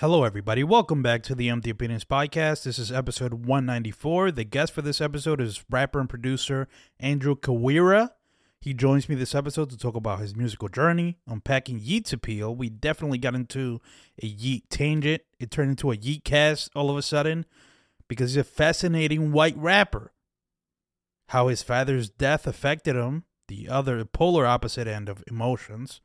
Hello, everybody. Welcome back to the Empty Opinions podcast. This is episode 194. The guest for this episode is rapper and producer Andrew Kawira. He joins me this episode to talk about his musical journey, unpacking Yeat's appeal. We definitely got into a Yeat tangent. It turned into a Yeat cast all of a sudden because he's a fascinating white rapper. How his father's death affected him, the other polar opposite end of emotions,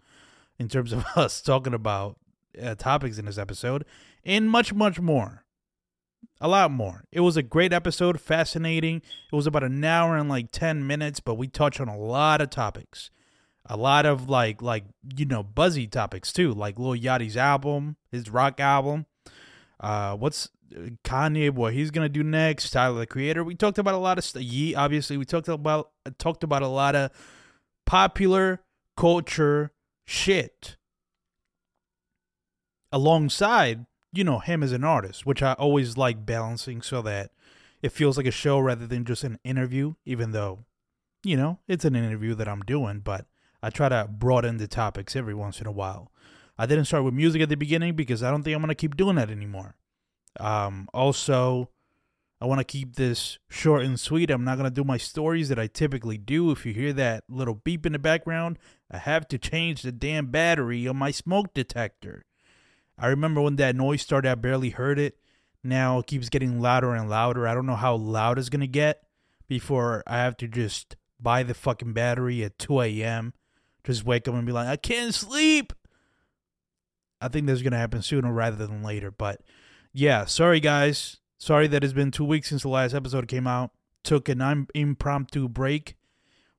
in terms of us talking about uh, topics in this episode, and much, much more. A lot more. It was a great episode, fascinating. It was about an hour and like 10 minutes, but we touched on a lot of topics. A lot of like, like, you know, buzzy topics too, like Lil Yachty's album, his rock album. Uh, what's Kanye, what he's gonna do next, Tyler the Creator. We talked about a lot of stuff. Obviously, we talked about talked about a lot of popular culture shit alongside, you know, him as an artist, which I always like balancing so that it feels like a show rather than just an interview, even though, you know, it's an interview that I'm doing, but I try to broaden the topics every once in a while. I didn't start with music at the beginning because I don't think I'm going to keep doing that anymore. Um, also, I want to keep this short and sweet. I'm not going to do my stories that I typically do. If you hear that little beep in the background, I have to change the damn battery on my smoke detector. I remember when that noise started, I barely heard it. Now it keeps getting louder and louder. I don't know how loud it's going to get before I have to just buy the fucking battery at 2 a.m. Just wake up and be like, I can't sleep. I think that's going to happen sooner rather than later. But yeah, sorry guys. Sorry that it's been two weeks since the last episode came out. Took an impromptu break,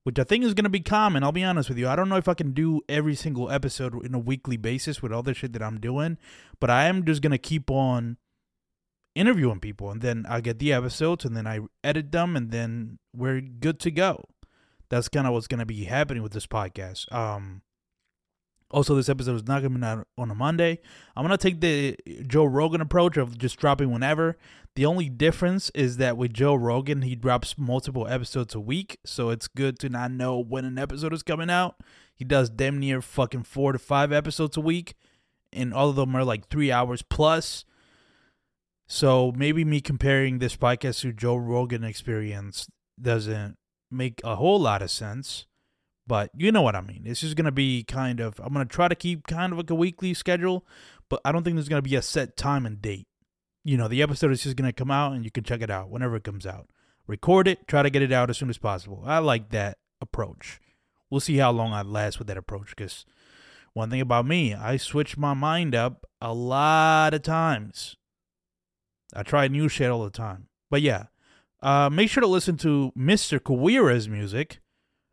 which I think is going to be common. I'll be honest with you. I don't know if I can do every single episode in a weekly basis with all the shit that I'm doing, but I am just going to keep on interviewing people and then I get the episodes and then I edit them and then we're good to go. That's kind of what's going to be happening with this podcast. Um, also, this episode is not be out on a Monday. I'm going to take the Joe Rogan approach of just dropping whenever. The only difference is that with Joe Rogan, he drops multiple episodes a week. So it's good to not know when an episode is coming out. He does damn near fucking four to five episodes a week. And all of them are like three hours plus. So maybe me comparing this podcast to Joe Rogan experience doesn't make a whole lot of sense. But you know what I mean. This is going to be kind of, I'm going to try to keep kind of like a weekly schedule, but I don't think there's going to be a set time and date. You know, the episode is just going to come out and you can check it out whenever it comes out. Record it, try to get it out as soon as possible. I like that approach. We'll see how long I last with that approach because one thing about me, I switch my mind up a lot of times. I try new shit all the time. But yeah, uh, make sure to listen to Mr. Kawira's music.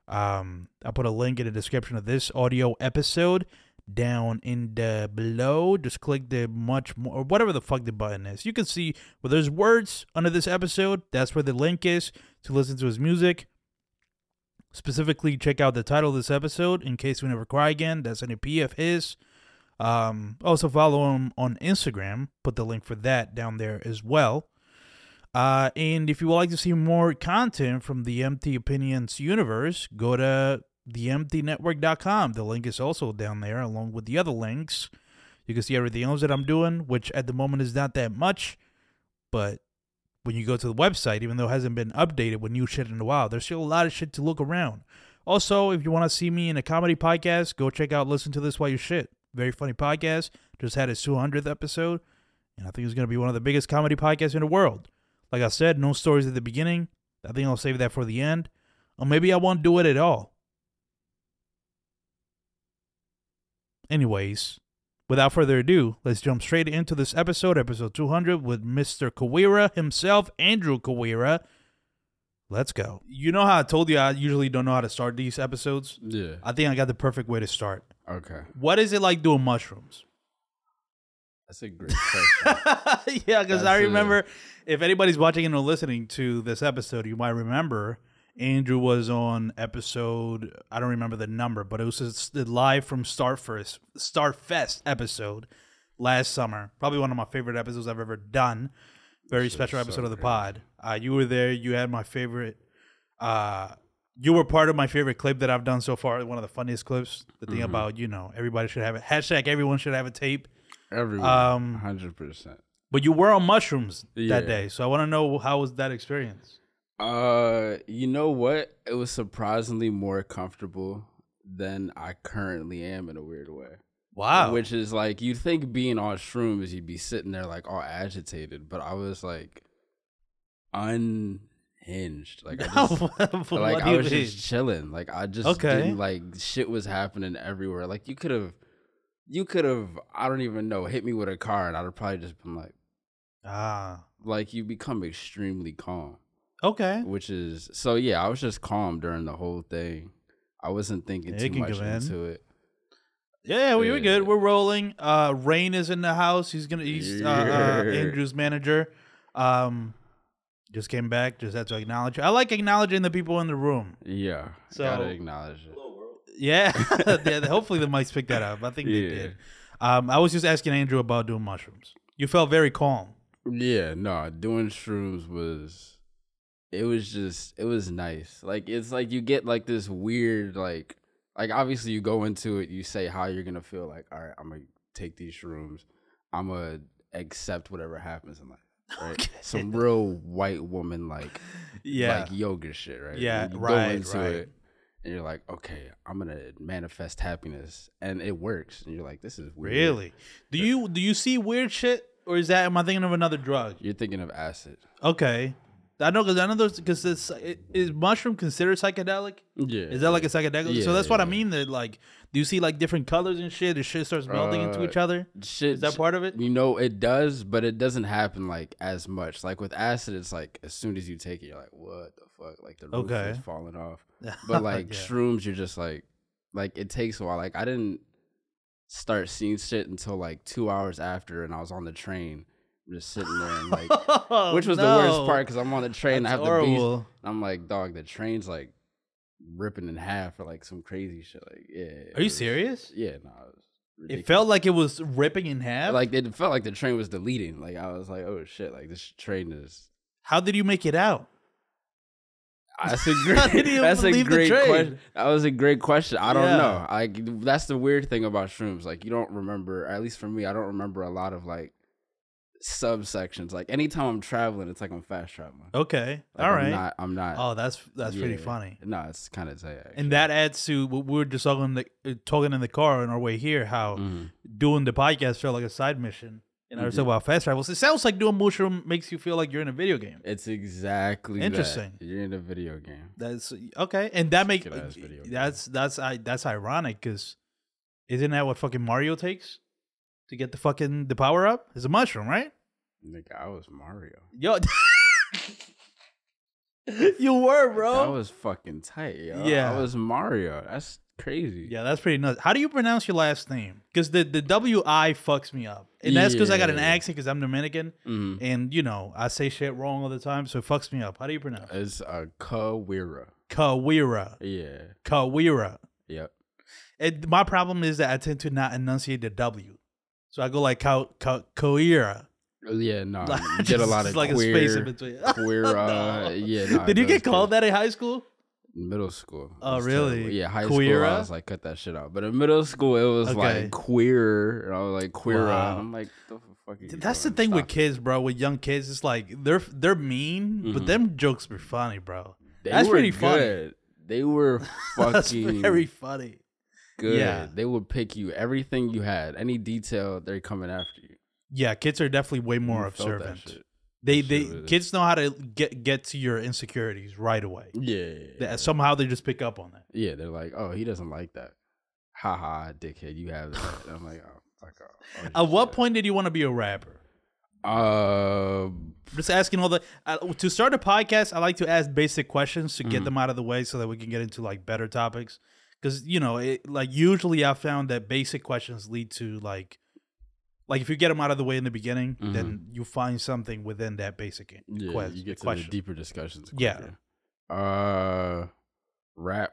Um, I'll put a link in the description of this audio episode down in the below. Just click the much more or whatever the fuck the button is. You can see where there's words under this episode. That's where the link is to listen to his music. Specifically, check out the title of this episode in case we never cry again. That's an EP of his. Um, also follow him on Instagram. Put the link for that down there as well. Uh, and if you would like to see more content from the Empty Opinions universe, go to theemptynetwork.com. The link is also down there, along with the other links. You can see everything else that I'm doing, which at the moment is not that much. But when you go to the website, even though it hasn't been updated with new shit in a while, there's still a lot of shit to look around. Also, if you want to see me in a comedy podcast, go check out Listen to This While You Shit. Very funny podcast. Just had its 200th episode. And I think it's going to be one of the biggest comedy podcasts in the world. Like I said, no stories at the beginning. I think I'll save that for the end. Or maybe I won't do it at all. Anyways, without further ado, let's jump straight into this episode, episode 200, with Mr. Kawira himself, Andrew Kawira. Let's go. You know how I told you I usually don't know how to start these episodes? Yeah. I think I got the perfect way to start. Okay. What is it like doing mushrooms? That's a great question. yeah, because I remember if anybody's watching and or listening to this episode, you might remember Andrew was on episode. I don't remember the number, but it was the live from Starfest Starfest episode last summer. Probably one of my favorite episodes I've ever done. Very special was so episode of the great. pod. Uh, you were there. You had my favorite. Uh, you were part of my favorite clip that I've done so far. One of the funniest clips. The thing Mhm. about you know everybody should have it. Hashtag everyone should have a tape. Everyone. Um, hundred percent. But you were on mushrooms Yeah. that day, so I want to know how was that experience? Uh, you know what? It was surprisingly more comfortable than I currently am in a weird way. Wow. Which is like you'd think being on shrooms, you'd be sitting there like all agitated, but I was like unhinged. Like I just like I was mean? just chilling. Like I just Okay. didn't like shit was happening everywhere. Like you could have you could have I don't even know, hit me with a car and I'd have probably just been like ah. like you become extremely calm. Okay. Which is so yeah, I was just calm during the whole thing. I wasn't thinking Yeah, too much go in. into it. Yeah, we were Yeah. good. We're rolling. Uh, Rain is in the house. He's gonna. He's uh, uh. Andrew's manager. Um, just came back. Just had to acknowledge. I like acknowledging the people in the room. Yeah. So- gotta acknowledge it. Yeah. yeah hopefully the mics picked that up. I think they Yeah. did. Um, I was just asking Andrew about doing mushrooms. You felt very calm. Yeah, no, doing shrooms was it was just it was nice. Like it's like you get like this weird like like obviously you go into it, you say how you're gonna feel like, all right, I'm gonna take these shrooms, I'm gonna accept whatever happens in life. Right? Some real white woman like Yeah. like yoga shit, right? Yeah, you right, go into right. it and you're like, okay, I'm gonna manifest happiness, and it works. And you're like, this is weird. really? Do you do you see weird shit, or is that am I thinking of another drug? You're thinking of acid. Okay. I know because I know those because this is mushroom considered psychedelic. Yeah. Is that like a psychedelic? Yeah, so that's what I mean. That like, do you see like different colors and shit? The shit starts melting into Uh, each other. shit? Is that part of it? You know, it does, but it doesn't happen like as much. Like with acid, it's like as soon as you take it, you're like, what the fuck? Like the roof Okay. is falling off. But like Yeah. shrooms, you're just like, like it takes a while. Like I didn't start seeing shit until like two hours after, and I was on the train, just sitting there and like, which was the worst part because I'm on the train. That's I have the beast. horrible. I'm like, dog, the train's like ripping in half or like some crazy shit. Like, yeah. Are you was- serious? Yeah, no. It, It felt like it was ripping in half. like it felt like the train was deleting. Like I was like, oh shit, like this train is. how did you make it out? That's a great. that's a great question. That was a great question. I don't Yeah. know. Like that's the weird thing about shrooms. Like you don't remember. At least for me, I don't remember a lot of like subsections. Like anytime I'm traveling, it's like I'm fast traveling. Okay, Like, all I'm right. not. I'm not. oh, that's that's pretty funny. No, it's kind of tight. Actually. And that adds to what we were just talking in the, uh, talking in the car on our way here. How Mhm. doing the podcast felt like a side mission. And I was talking about fast travels. It sounds like doing mushroom makes you feel like you're in a video game. It's exactly that. Interesting. You're in a video game. That's okay, and that makes Sick-ass video game. that's that's I that's ironic because isn't that what fucking Mario takes to get the fucking the power up? It's a mushroom, right? Nigga, I was Mario. Yo, you were, bro. That was fucking tight, yo. Yeah. I was Mario. That's crazy. yeah, that's pretty nuts. How do you pronounce your last name? Because the the W I fucks me up, and that's because I got an accent because I'm Dominican, hmm and you know I say shit wrong all the time, so it fucks me up. How do you pronounce? it? It's a Kawira. Kawira, Yeah. Kawira. Yep. It, my problem is that I tend to not enunciate the W, so I go like Ka, Ka, Kawira. Yeah, no. You get a lot of like queer, a space in between. queer. Uh, No. Yeah. No, Did you get called that in high school? Middle school. Oh, really? terrible. Yeah, high school. Queera? I was like, cut that shit out. But in middle school, it was Okay. like queer. And I was like, queer. Wow. I'm like, the fuck That's the thing with Stop it. kids, bro. With young kids, it's like they're they're mean, but Mhm. them jokes were funny, bro. They That's pretty funny. They were That's fucking very funny. Good. Yeah. They would pick you everything you had, any detail. They're coming after you. Yeah, kids are definitely way more You observant. They That they kids know how to get get to your insecurities right away. Yeah. That- Somehow they just pick up on that. Yeah, they're like, oh, he doesn't like that. Ha ha, dickhead, you have that. I'm like, oh, fuck off. At what kidding. point did you want to be a rapper? Um, Just asking all the uh, to start a podcast. I like to ask basic questions to get Mhm. them out of the way so that we can get into like better topics. Because you know, it, like usually I found that basic questions lead to like, like if you get them out of the way in the beginning, then you find something within that basic Mm-hmm. yeah, quest- you get to question. the deeper discussions. Yeah. Uh, rap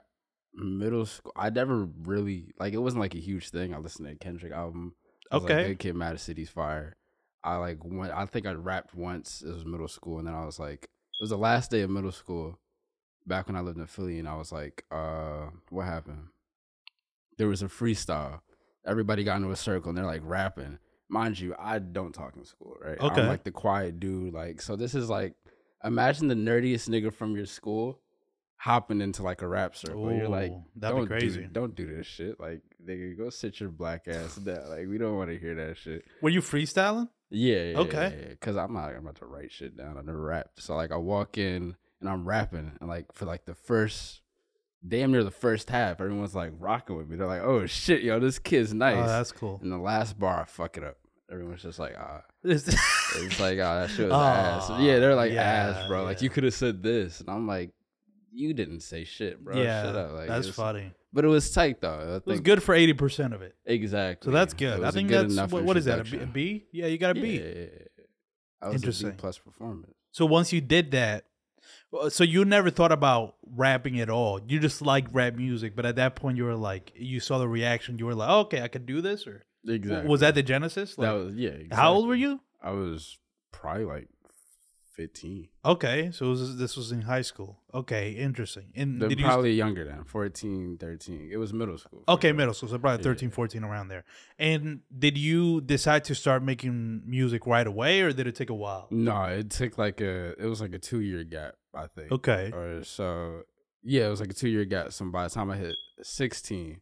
middle school. I never really like. It wasn't like a huge thing. I listened to a Kendrick album. Okay. Like, Good Kid, Mad City's fire. I like went. I think I rapped once. It was middle school, and then I was like, it was the last day of middle school. Back when I lived in Philly, and I was like, uh, what happened? There was a freestyle. Everybody got into a circle, and they're like rapping. mind you, I don't talk in school, right? Okay. I'm like the quiet dude. Like, so this is like, imagine the nerdiest nigga from your school hopping into like a rap circle. You're like, that'd don't crazy. Do, don't do this shit. Like, nigga, go sit your black ass down. Like, we don't want to hear that shit. Were you freestyling? Yeah. yeah Okay. yeah, yeah. Cause I'm not. I'm about to write shit down. I never rap. So like, I walk in and I'm rapping, and like for like the first. Damn near the first half, everyone's like rocking with me. They're like, "Oh shit, yo, this kid's nice." Oh, that's cool. And the last bar, I fuck it up. Everyone's just like, ah. It's- like, ah, that shit was Aw, ass. Yeah, they're like yeah, ass, bro. Like you could have said this, and I'm like, you didn't say shit, bro. yeah, Shut up. Like, that's it's- funny. But it was tight though. I It was good for eighty percent of it, exactly. so that's good. I think good that's what, what is that? A B, a introduction. B? Yeah, you got a B. Yeah, yeah, yeah, yeah. Was a Interesting. B plus performance. So once you did that, Uh, so you never thought about rapping at all. You just like rap music, but at that point you were like, you saw the reaction, you were like, oh, okay, I could do this, or Exactly. was that the genesis? that was yeah. Exactly. how old were you? I was probably like fifteen. Okay, so was, this was in high school. Okay, interesting. And They're did you? probably younger than 14, 13. It was middle school. Okay, sure. middle school, so probably Yeah. 13, 14, around there. And did you decide to start making music right away, or did it take a while? No, it took like a it was like a two year gap, I think. Okay, Or so yeah, it was like a two year gap. So by the time I hit sixteen,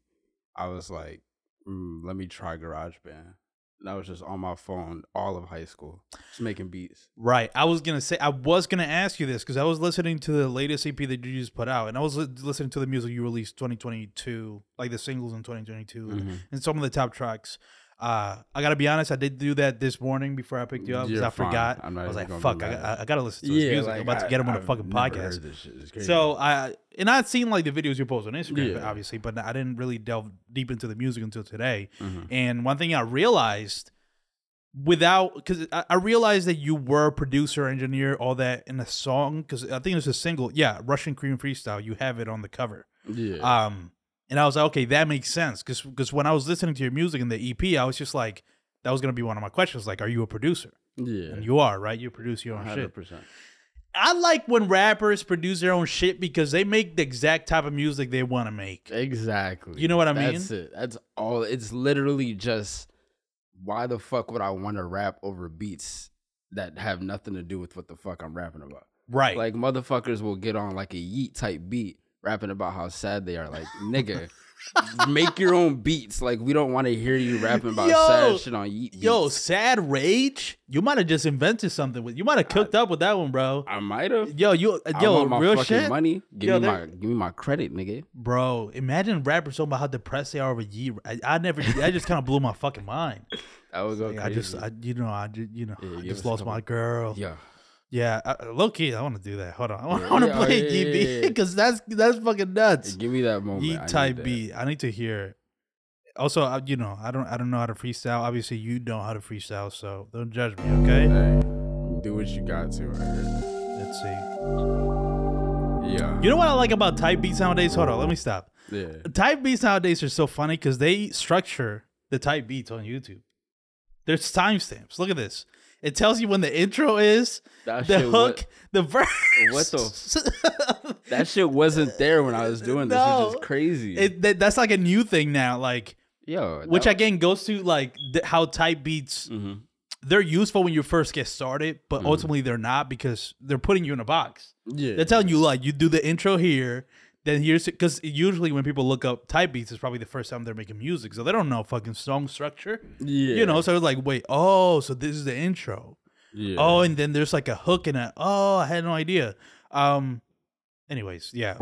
I was like, mm, let me try GarageBand. And I was just on my phone all of high school, just making beats. right. I was gonna say I was gonna ask you this because I was listening to the latest EP that you just put out, and I was li- listening to the music you released 2022, like the singles in 2022, and, Mhm. and some of the top tracks. Uh, I gotta be honest, I did do that this morning before I picked you up because I forgot. I was like, fuck, I, mad. I, I gotta listen to his music. I'm about to get him on a I've fucking never podcast. heard this shit. It's. So I and I'd seen like the videos you post on Instagram, Yeah. obviously, but I didn't really delve deep into the music until today. Mhm. And one thing I realized without because I, I realized that you were producer, engineer, all that in a song because I think it's a single. Yeah, Russian Cream Freestyle. You have it on the cover. yeah, Um, and I was like, okay, that makes sense because because when I was listening to your music in the EP, I was just like, that was gonna be one of my questions. Like, are you a producer? yeah, And you are, right? You produce your own shit. hundred percent. I like when rappers produce their own shit because they make the exact type of music they want to make. Exactly. You know what I mean? That's it. That's all. It's literally just why the fuck would I want to rap over beats that have nothing to do with what the fuck I'm rapping about? Right. Like motherfuckers will get on like a Yeat type beat rapping about how sad they are. Like nigga, make your own beats. Like we don't want to hear you rapping about Yo, sad shit on Yeat. Beats. Yo, sad rage. You might have just invented something with. You might have cooked up with that one, bro. I might have. Yo, you, I yo, my real shit, money. Give Yo, me my give me my credit, nigga. bro. Imagine rappers talking about how depressed they are over year. I, I never. that just kind of blew my fucking mind. That was Like, I just, I, you know, I, you know, Yeah, I just lost my girl. yeah. Yeah, I, uh, low key, I want to do that. Hold on, I want, Yeah, to yeah, oh, play yeah, yeah, GB yeah. because that's that's fucking nuts. Give me that moment. Need type B. I need to hear. it. Also, I- you know, I don't, I don't know how to freestyle. Obviously, you know how to freestyle, so don't judge me, okay? Hey, do what you got to. Right? Let's see. Yeah. You know what I like about type beats nowadays? Hold on, let me stop. yeah. Type beats nowadays are so funny because they structure the type beats on YouTube. There's timestamps. Look at this. It tells you when the intro is, That the hook, wa- the verse. What the that shit wasn't there when I was doing this, No. is crazy. It, that, that's like a new thing now. Like, Yo, which again goes to like th- how type beats hmm they're useful when you first get started, but Mhm. ultimately they're not because they're putting you in a box. yeah. They're telling you like you do the intro here, then here's because usually when people look up type beats, it's probably the first time they're making music, so they don't know fucking song structure. yeah. You know, so it's like, wait, oh, so this is the intro. Yeah. Oh, and then there's like a hook and a oh, I had no idea. Um, anyways, yeah.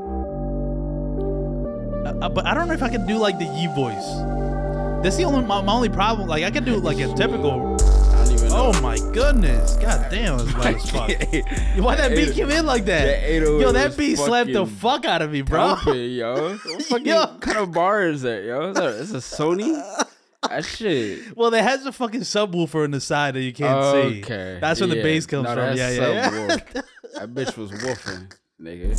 Uh, uh, but I don't know if I can do like the Yeat voice. That's the only my, my only problem. Like I can do like a typical. Oh my goodness, god damn, it's loud as fuck. Why that beat came in like that? 808 Yo, that was beat slapped the fucking fuck out of me, bro. Thumping, yo. What fucking Yo. kind of bar is that, yo? Is that, is a Sony? That shit. Well, it has a fucking subwoofer in the side that you can't see. Okay. That's where the bass comes No, from. that's Yeah, yeah, yeah. subwoof. That bitch was woofing, nigga.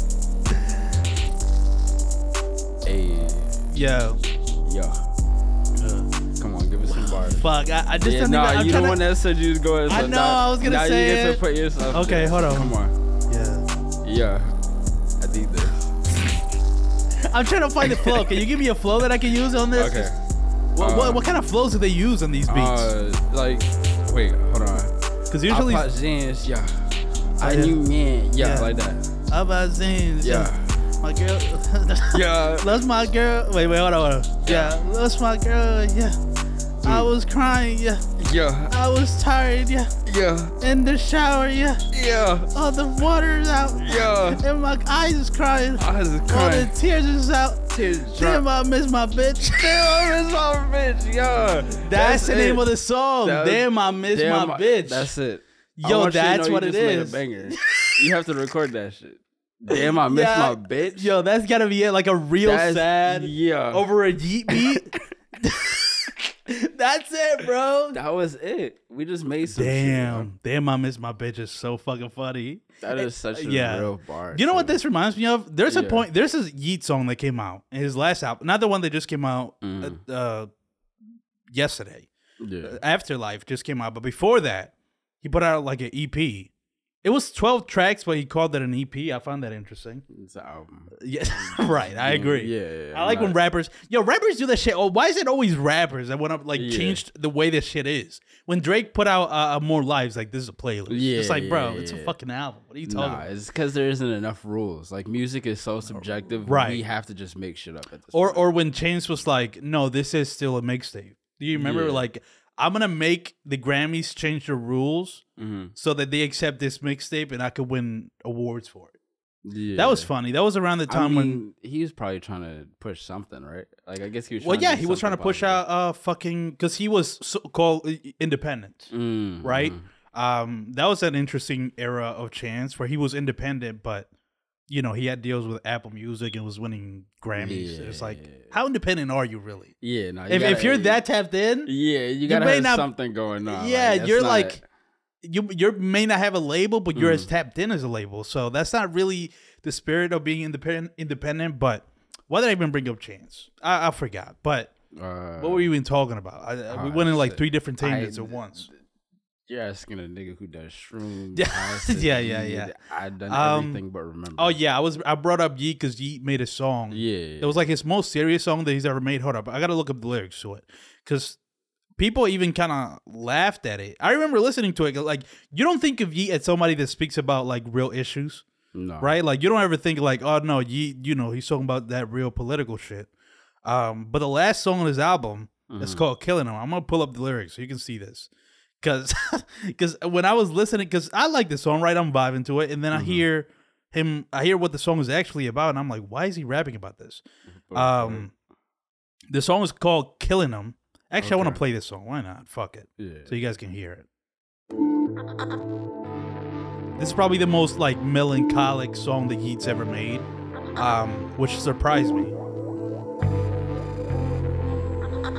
Hey, Yo. yo. Come on, give us some bars. Fuck, I, I just yeah, don't nah. I'm you the one that said you was going. I know, now- I was gonna now say you get to put yourself. Okay, there. hold on. Come on. yeah. Yeah, I need this. I'm trying to find the flow. Can you give me a flow that I can use on this? Okay. What, Uh, what, what kind of flows do they use on these beats? Uh, like, wait, hold on. Because usually, Apa Zins, yeah. I yeah. knew man, yeah, Yeah. like that. I about zines, Yeah. my girl, Yeah. that's my girl. Wait, wait, hold on, hold on. Yeah, that's my girl. Yeah, I was crying. Yeah, Yeah. I was tired. Yeah, Yeah. in the shower. Yeah, Yeah. all the water's out. Yeah. And my eyes is crying. I was All the tears is out. Tears Damn, I miss my bitch. Damn, I miss my bitch. Yeah. That's, the name of the song. Was- Damn, I miss Damn, my bitch. That's it. Yo, want you that's know what it just made a banger. you have to record that shit. Damn, I miss Yeah. my bitch. Yo, that's gotta be it. Like a real That's- sad Yeah. over a deep beat. that's it, bro. That was it. We just made some shit. Damn, damn, I miss my bitch is so fucking funny. That is such a Yeah. real bar. You know what this reminds me of? There's a point. There's a Yeet song that came out, in his last album, not the one that just came out Mm. uh, uh, yesterday. Yeah. Afterlife just came out, but before that, he put out like an EP. It was 12 tracks, but he called it an EP. I found that interesting. It's an album. Yeah, right. I agree. Yeah, yeah, I like when rappers, yo, rappers do that shit. Oh, why is it always rappers that want to like Yeah. changed the way this shit is? When Drake put out uh, uh, more lives, like this is a playlist. Yeah. it's Yeah, like, bro, yeah, it's a fucking album. What are you talking Nah, about? it's because there isn't enough rules. Like music is so subjective. Right. We have to just make shit up at this Or point. or when Chains was like, no, this is still a mixtape. Do you remember? Yeah. Like, I'm gonna make the Grammys change the rules Mhm. so that they accept this mixtape and I could win awards for it. Yeah. That was funny. That was around the I time when. he was probably trying to push something, right? Like I guess he was. Well, trying yeah, he was trying to push out uh fucking because he was so called independent. Mm, right? Um, that was an interesting era of Chance where he was independent, but you know he had deals with Apple Music and was winning Grammys. It's like, how independent are you really? Yeah, no. you If, if gotta- you're that tapped in, yeah, you gotta may have not- something going on. yeah, like, you're like you you may not have a label, but you're as Mm. tapped in as a label. So that's not really the spirit of being independent. Independent, but why did I even bring up Chance? I, I forgot. But Uh, what were you even talking about? I, we uh, went in like three different I- tangents at once. You're asking a nigga who does shrooms. Yeah, yeah, yeah, yeah. I done Um, everything but remember. Oh yeah, I was I brought up Yeat because Yeat made a song. yeah. It was like his most serious song that he's ever made. Hold up, I gotta look up the lyrics to it because people even kind of laughed at it. I remember listening to it. Like you don't think of Yeat as somebody that speaks about like real issues, no. right? Like you don't ever think like, oh no, Yeat, you know, he's talking about that real political shit. Um, but the last song on his album, it's Mhm. called "Killing Him." I'm gonna pull up the lyrics so you can see this. Cause, cause when I was listening, cause I like the song, right? I'm vibing to it, and then I Mhm. hear him, I hear what the song is actually about, and I'm like, why is he rapping about this? But- Um, the song is called "Killing Him." Actually, I want to play this song. Why not? Fuck it, yeah. so you guys can hear it. This is probably the most like melancholic song that Yeat's ever made, um, which surprised me.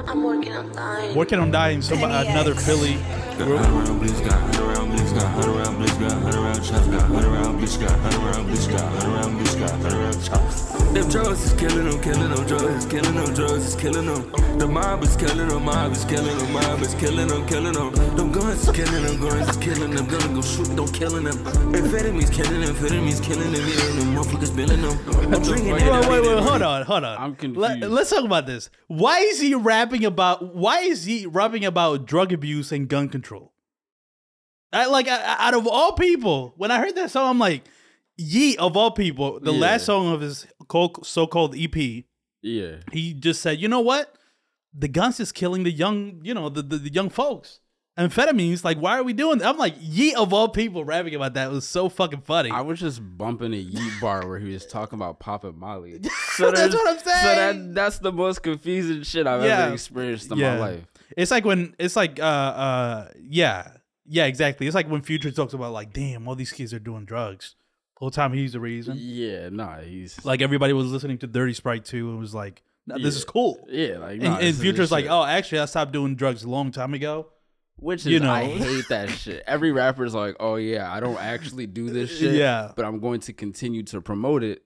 I'm working on dying. Working on dying, some another Philly group. Got blitz, got blitz, got blitz, got chops, got blitz, got blitz, got blitz, got chops. Them drugs is killing them, killing them, drugs is killing them, drugs is killing them. The mob is killing them, mob is killing them, mob is killing them, killing them. Them guns is killing them, guns is killing them, gonna go shoot, don't killing them. Amphetamines killing them, amphetamines killing them, yeah, them motherfuckers billing them. I'm drinking Wait, it. wait, wait, hold on, hold on. I'm confused. Let, confused. us talk about this. Why is he rapping about? Why is he rapping about drug abuse and gun control? I, like I- out of all people, when I heard that song, I'm like, Ye of all people. The Yeah. last song of his so-called EP, yeah. he just said, you know what? The guns is killing the young, you know, the, the, the young folks. Amphetamines, like, why are we doing that? I'm like, ye of all people rapping about that was so fucking funny. I was just bumping a Yeat bar where he was talking about popping Molly. That's there's- what I'm So saying. that that's the most confusing shit I've Yeah. ever experienced in Yeah. my life. It's like when it's like uh uh yeah. Yeah, exactly. It's like when Future talks about like, damn, all these kids are doing drugs. The whole time he's the reason. Yeah, nah, he's Like everybody was listening to Dirty Sprite 2 and was like, "Nah, this Yeah. is cool. yeah, like And, nah, and this is Future's like, shit. oh, actually, I stopped doing drugs a long time ago. which is you know. I hate that shit. Every rapper's like, oh yeah, I don't actually do this shit, Yeah. but I'm going to continue to promote it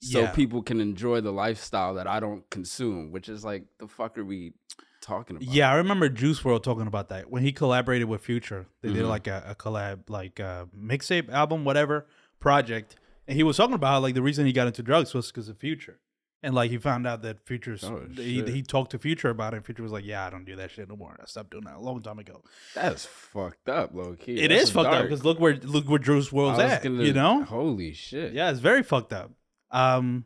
so Yeah. people can enjoy the lifestyle that I don't consume. Which is like, the fuck are we talking about? Yeah, I remember Juice WRLD talking about that when he collaborated with Future. They did Mhm. like a, a collab, like a mixtape album, whatever project, and he was talking about how, like the reason he got into drugs was because of Future. And like he found out that Future's Oh, he, he talked to Future about it. And Future was like, "Yeah, I don't do that shit no more. I stopped doing that a long time ago." That's fucked up, low key. It That's is fucked up because look where look where Juice WRLD's at. gonna- you know? Holy shit. Yeah, it's very fucked up. Um.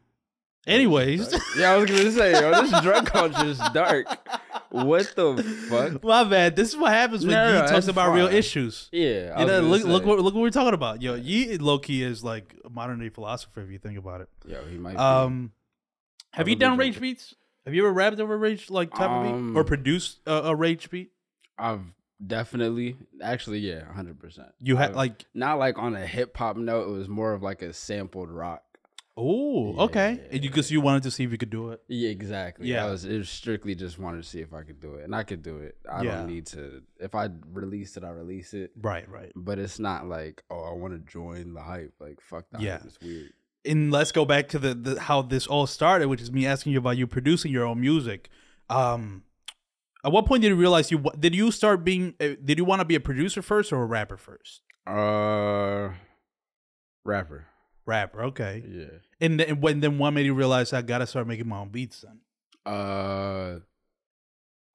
Anyways, Yeah, I was gonna say, yo, this drug culture is dark. What the fuck? my bad. This is what happens when No, Yeat no, talks about real issues. Yeah, You know, look say. look what look what we're talking about. Yo, Yeat low key is like a modern day philosopher if you think about it. Yo, he might. be. Um, have you done rage beats? Have you ever rapped over rage like type of beat Um, or produced a, a rage beat? I've definitely, actually, yeah, hundred percent. You had like not like on a hip hop note. It was more of like a sampled rock. Oh okay, yeah, and you because you wanted to see if you could do it. Yeah, exactly. Yeah. I was, it was strictly just wanted to see if I could do it, and I could do it. I Yeah. don't need to. If I release it, I release it. Right, right. But it's not like, oh, I want to join the hype. Like, fuck that. Yeah. hype. It's weird. and let's go back to the, the how this all started, which is me asking you about you producing your own music. Um, at what point did you realize you did you start being uh, did you want to be a producer first or a rapper first? Uh, rapper. Rapper, okay. Yeah. And then when then what made you realize I gotta start making my own beats then? Uh,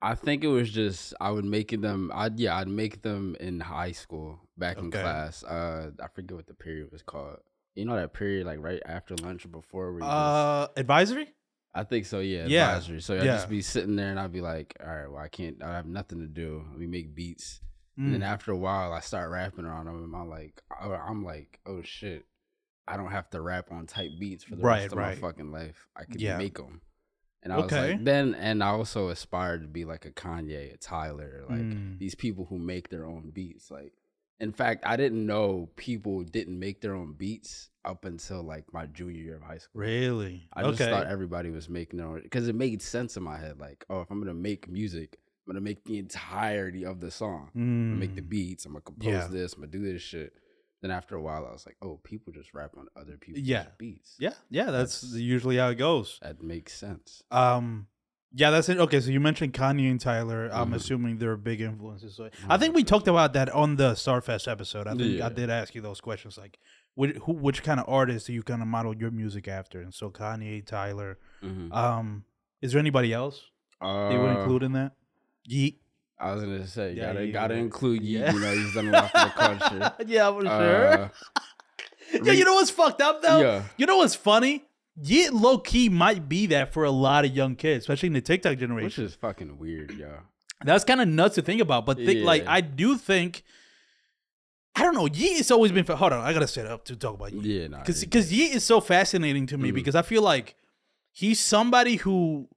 I think it was just I would making them. I'd yeah, I'd make them in high school back in Okay. class. Uh, I forget what the period was called. You know that period like right after lunch or before. Just, Uh, advisory. I think so. Yeah, yeah, advisory. So I'd yeah. just be sitting there and I'd be like, all right, well I can't. I have nothing to do. Let me make beats. And Mm. then after a while, I start rapping around them, and I'm like, oh, I'm like, oh shit, I don't have to rap on tight beats for the Right, rest of right. my fucking life. I can Yeah. make them. And I was like, then, and I also aspired to be like a Kanye, a Tyler, like Mm. these people who make their own beats. Like, in fact, I didn't know people didn't make their own beats up until like my junior year of high school. Really? I just okay. thought everybody was making their own because it made sense in my head. Like, oh, if I'm gonna make music, I'm gonna make the entirety of the song. I'm gonna make the Mm. beats. I'm gonna compose Yeah. this. I'm gonna do this shit. Then after a while, I was like, oh, people just rap on other people's Yeah. beats. Yeah, yeah. That's, That's- usually how it goes. that makes sense. Um, yeah, that's it. Okay, so you mentioned Kanye and Tyler. I'm Mhm. assuming they're big influences. So I think we talked about that on the Starfest episode. I think I did ask you those questions, like which who, which kind of artists do you kind of model your music after? And so Kanye, Tyler. Mhm. Um, is there anybody else that you would Uh, include in that? Yeat. I was gonna say, Yeah, gotta you- gotta include you. yeah. You know, he's done a lot for the culture. yeah, for Uh, yeah, you know what's fucked up though? Yeah. You know what's funny? Yeat low key might be that for a lot of young kids, especially in the TikTok generation. which is fucking weird, yo. That's kind of nuts to think about, but think, like I do think I don't know. Yeat has always been. Hold on, I gotta set up to talk about Yeat Yeah, nah, because it- because Yeet is so fascinating to me Mhm. because I feel like he's somebody who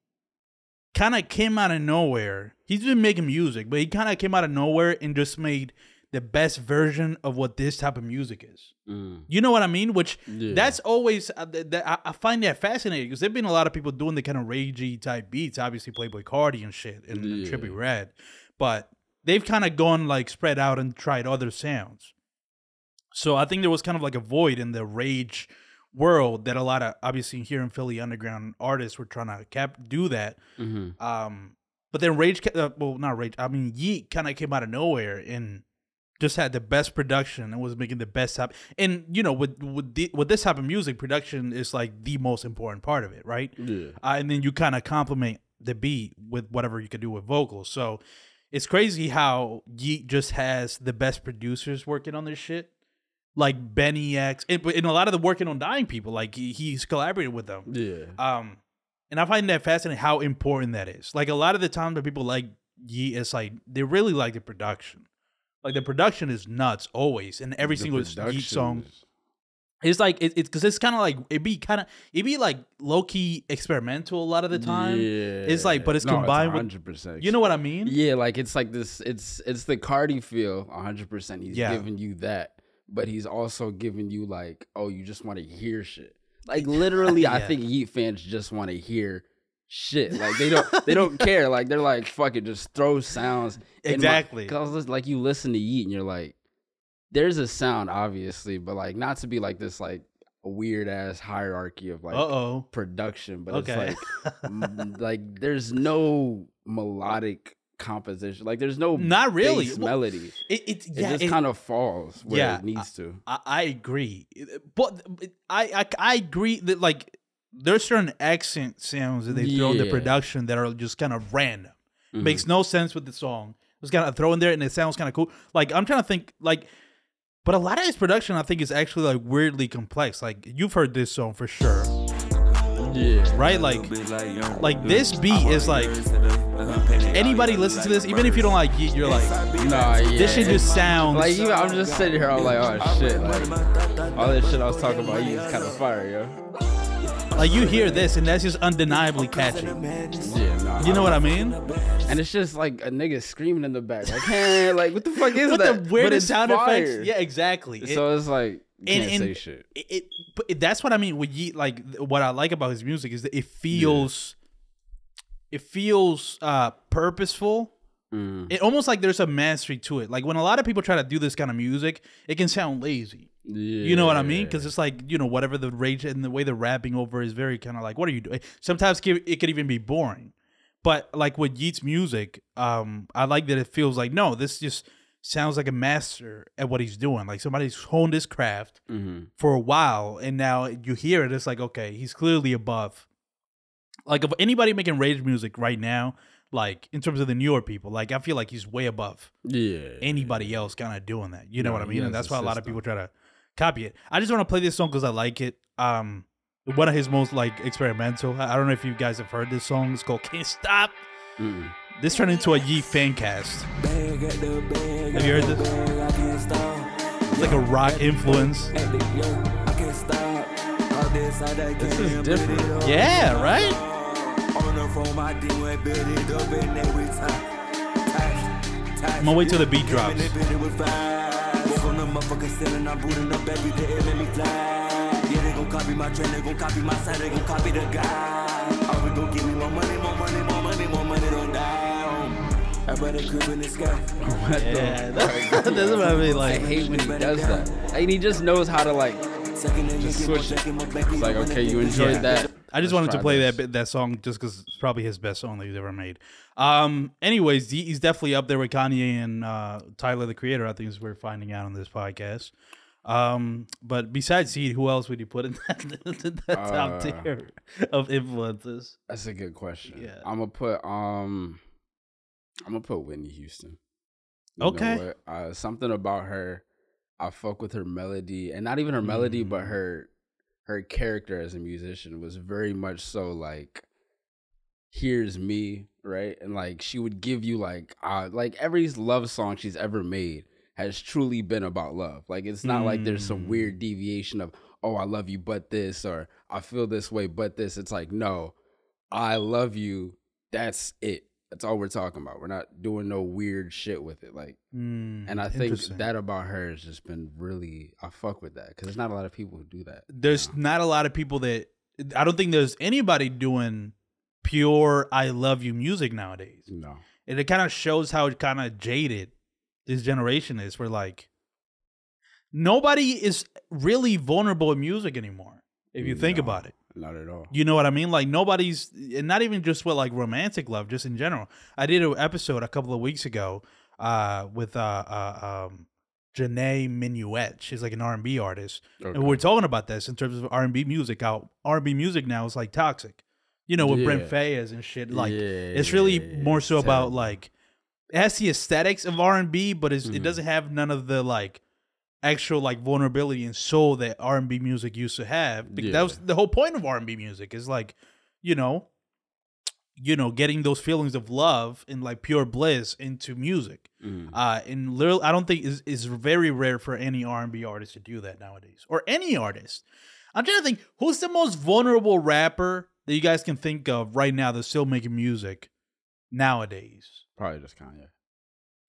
kind of came out of nowhere. He's been making music, but he kind of came out of nowhere and just made the best version of what this type of music is. Mm, You know what I mean? Which yeah. that's always uh, th- th- I find that fascinating because there've been a lot of people doing the kind of ragey type beats, obviously Playboi Carti and shit and, and Trippie Redd, but they've kind of gone like spread out and tried other sounds. So I think there was kind of like a void in the rage world that a lot of obviously here in Philly underground artists were trying to cap do that. Mhm. Um, but then Rage, uh, well, not Rage. I mean, Yeat kind of came out of nowhere and just had the best production and was making the best type. And you know, with with the, with this type of music, production is like the most important part of it, right? Yeah. Uh, and then you kind of complement the beat with whatever you could do with vocals. So it's crazy how Yeat just has the best producers working on this shit. Like Benny X, and, and a lot of the working on dying people, like he, he's collaborated with them. Yeah. Um, and I find that fascinating how important that is. Like a lot of the time that people like Yeat, it's like they really like the production. Like the production is nuts always, and every The single Yeat song. is- It's like it, it's because it's kind of like it'd be kind of it'd be like low key experimental a lot of the time. Yeah. It's like- but it's No, combined with- 100%. You know what I mean? Yeah, like it's like this. It's it's the Carti feel, hundred percent. He's Yeah. giving you that, but he's also giving you like, oh, you just want to hear shit. Like literally, I think Heat fans just want to hear shit. Like they don't they don't care. Like they're like, fuck it, just throw sounds. Exactly. Cause like you listen to Yeat and you're like, there's a sound obviously, but like not to be like this like weird ass hierarchy of like Uh oh. production, but Okay. it's like m- like there's no melodic composition. Like there's no Not really. Well, melody. It, it, It just it- kind of falls where yeah, it needs to. I, I agree, but I, I I agree that like there's certain accent sounds that they throw in the production that are just kind of random. Mhm. Makes no sense with the song. Just kind of throw in there and it sounds kind of cool. Like I'm trying to think like but a lot of his production I think is actually like weirdly complex. Like you've heard this song for sure. Yeah. Right? Like like this beat is like anybody listen to this, even if you don't like Yeat, you're like Nah, yeah. this shit just sounds Like even I'm just sitting here, I'm like, oh shit, like all this shit I was talking about, you is kind of fire, yo. like you hear this and that's just undeniably catchy. Yeah, nah. You know what I mean? And it's just like a nigga screaming in the back, like, hey, like what the fuck is With that? the weirdest it's sound fire. effects. Yeah, exactly. It- So it's like and- can't and say shit. it, it but that's what I mean with Yeat. Like what I like about his music is that it feels, it feels uh purposeful. Mm. It almost like there's a mastery to it. Like when a lot of people try to do this kind of music, it can sound lazy. Yeah. You know what I mean? Because it's like you know whatever the rage and the way they're rapping over is very kind of like what are you doing? Sometimes it it could even be boring. But like with Yeat's music, um, I like that it feels like no, this just sounds like a master at what he's doing. Like somebody's honed his craft Mhm. for a while, and now you hear it. It's like okay, he's clearly above. Like if anybody making rage music right now, like in terms of the newer people, like I feel like he's way above Yeah. anybody else kind of doing that. You know No, what I mean? And that's why a lot of people try to copy it. I just want to play this song because I like it. Um, one of his most like experimental. I I don't know if you guys have heard this song. It's called "Can't Stop." Mm-mm. This turned into a Yeat fan cast. Have you heard this? It's like a rock influence. This is different. Yeah, right. I'm gonna wait till the beat drops. Yeah, they gon' copy my trend, they gon' copy my side, they gon' copy the guy. Die. I better crib in the sky. What the Yeah, fuck? that's what I mean. I Like, hate when he does that. And he just knows how to like Second and just switch it. back in It's like, okay, you enjoyed Yeah. that. I just Let's wanted to play this. that bit, that song just because it's probably his best song that he's ever made. Um. Anyways, he's definitely up there with Kanye and uh, Tyler the Creator. I think is we're finding out on this podcast. Um. But besides Seed, who else would you put in that, in that top Uh, tier of influences? That's a good question. Yeah. I'm gonna put um I'm gonna put Whitney Houston. You Okay. Uh, something about her, I fuck with her melody, and not even her melody, but Mm. her her character as a musician was very much so like here's me, right? And like she would give you like uh like every love song she's ever made has truly been about love. Like it's not like there's some Mm. weird deviation of oh I love you but this or I feel this way but this. It's like no, I love you. That's it. That's all we're talking about. We're not doing no weird shit with it. Like, Mm, and I think that about her has just been really. I fuck with that because there's not a lot of people who do that. you there's know? not a lot of people that I don't think there's anybody doing pure "I love you" music nowadays. no. and it kind of shows how kind of jaded this generation is. We're like, nobody is really vulnerable in music anymore. If you think about it, not at all. you know what I mean. Like nobody's, and not even just with like romantic love, just in general. I did an episode a couple of weeks ago uh, with uh, uh, um, Janae Minuet. She's like an R and B artist, and we're talking about this in terms of R and B music. How R and B music now is like toxic. You know, with Brent Yeah. Faiyaz and shit. Like Yeah, it's really yeah, more so about like it has the aesthetics of R and B, but it's, it doesn't have none of the like actual like vulnerability and soul that R and B music used to have. Because That was the whole point of R and B music is like, you know, you know, getting those feelings of love and like pure bliss into music. Mhm. Uh, and literally, I don't think is is very rare for any R and B artist to do that nowadays, or any artist. I'm trying to think who's the most vulnerable rapper that you guys can think of right now that's still making music nowadays. Probably just Kanye.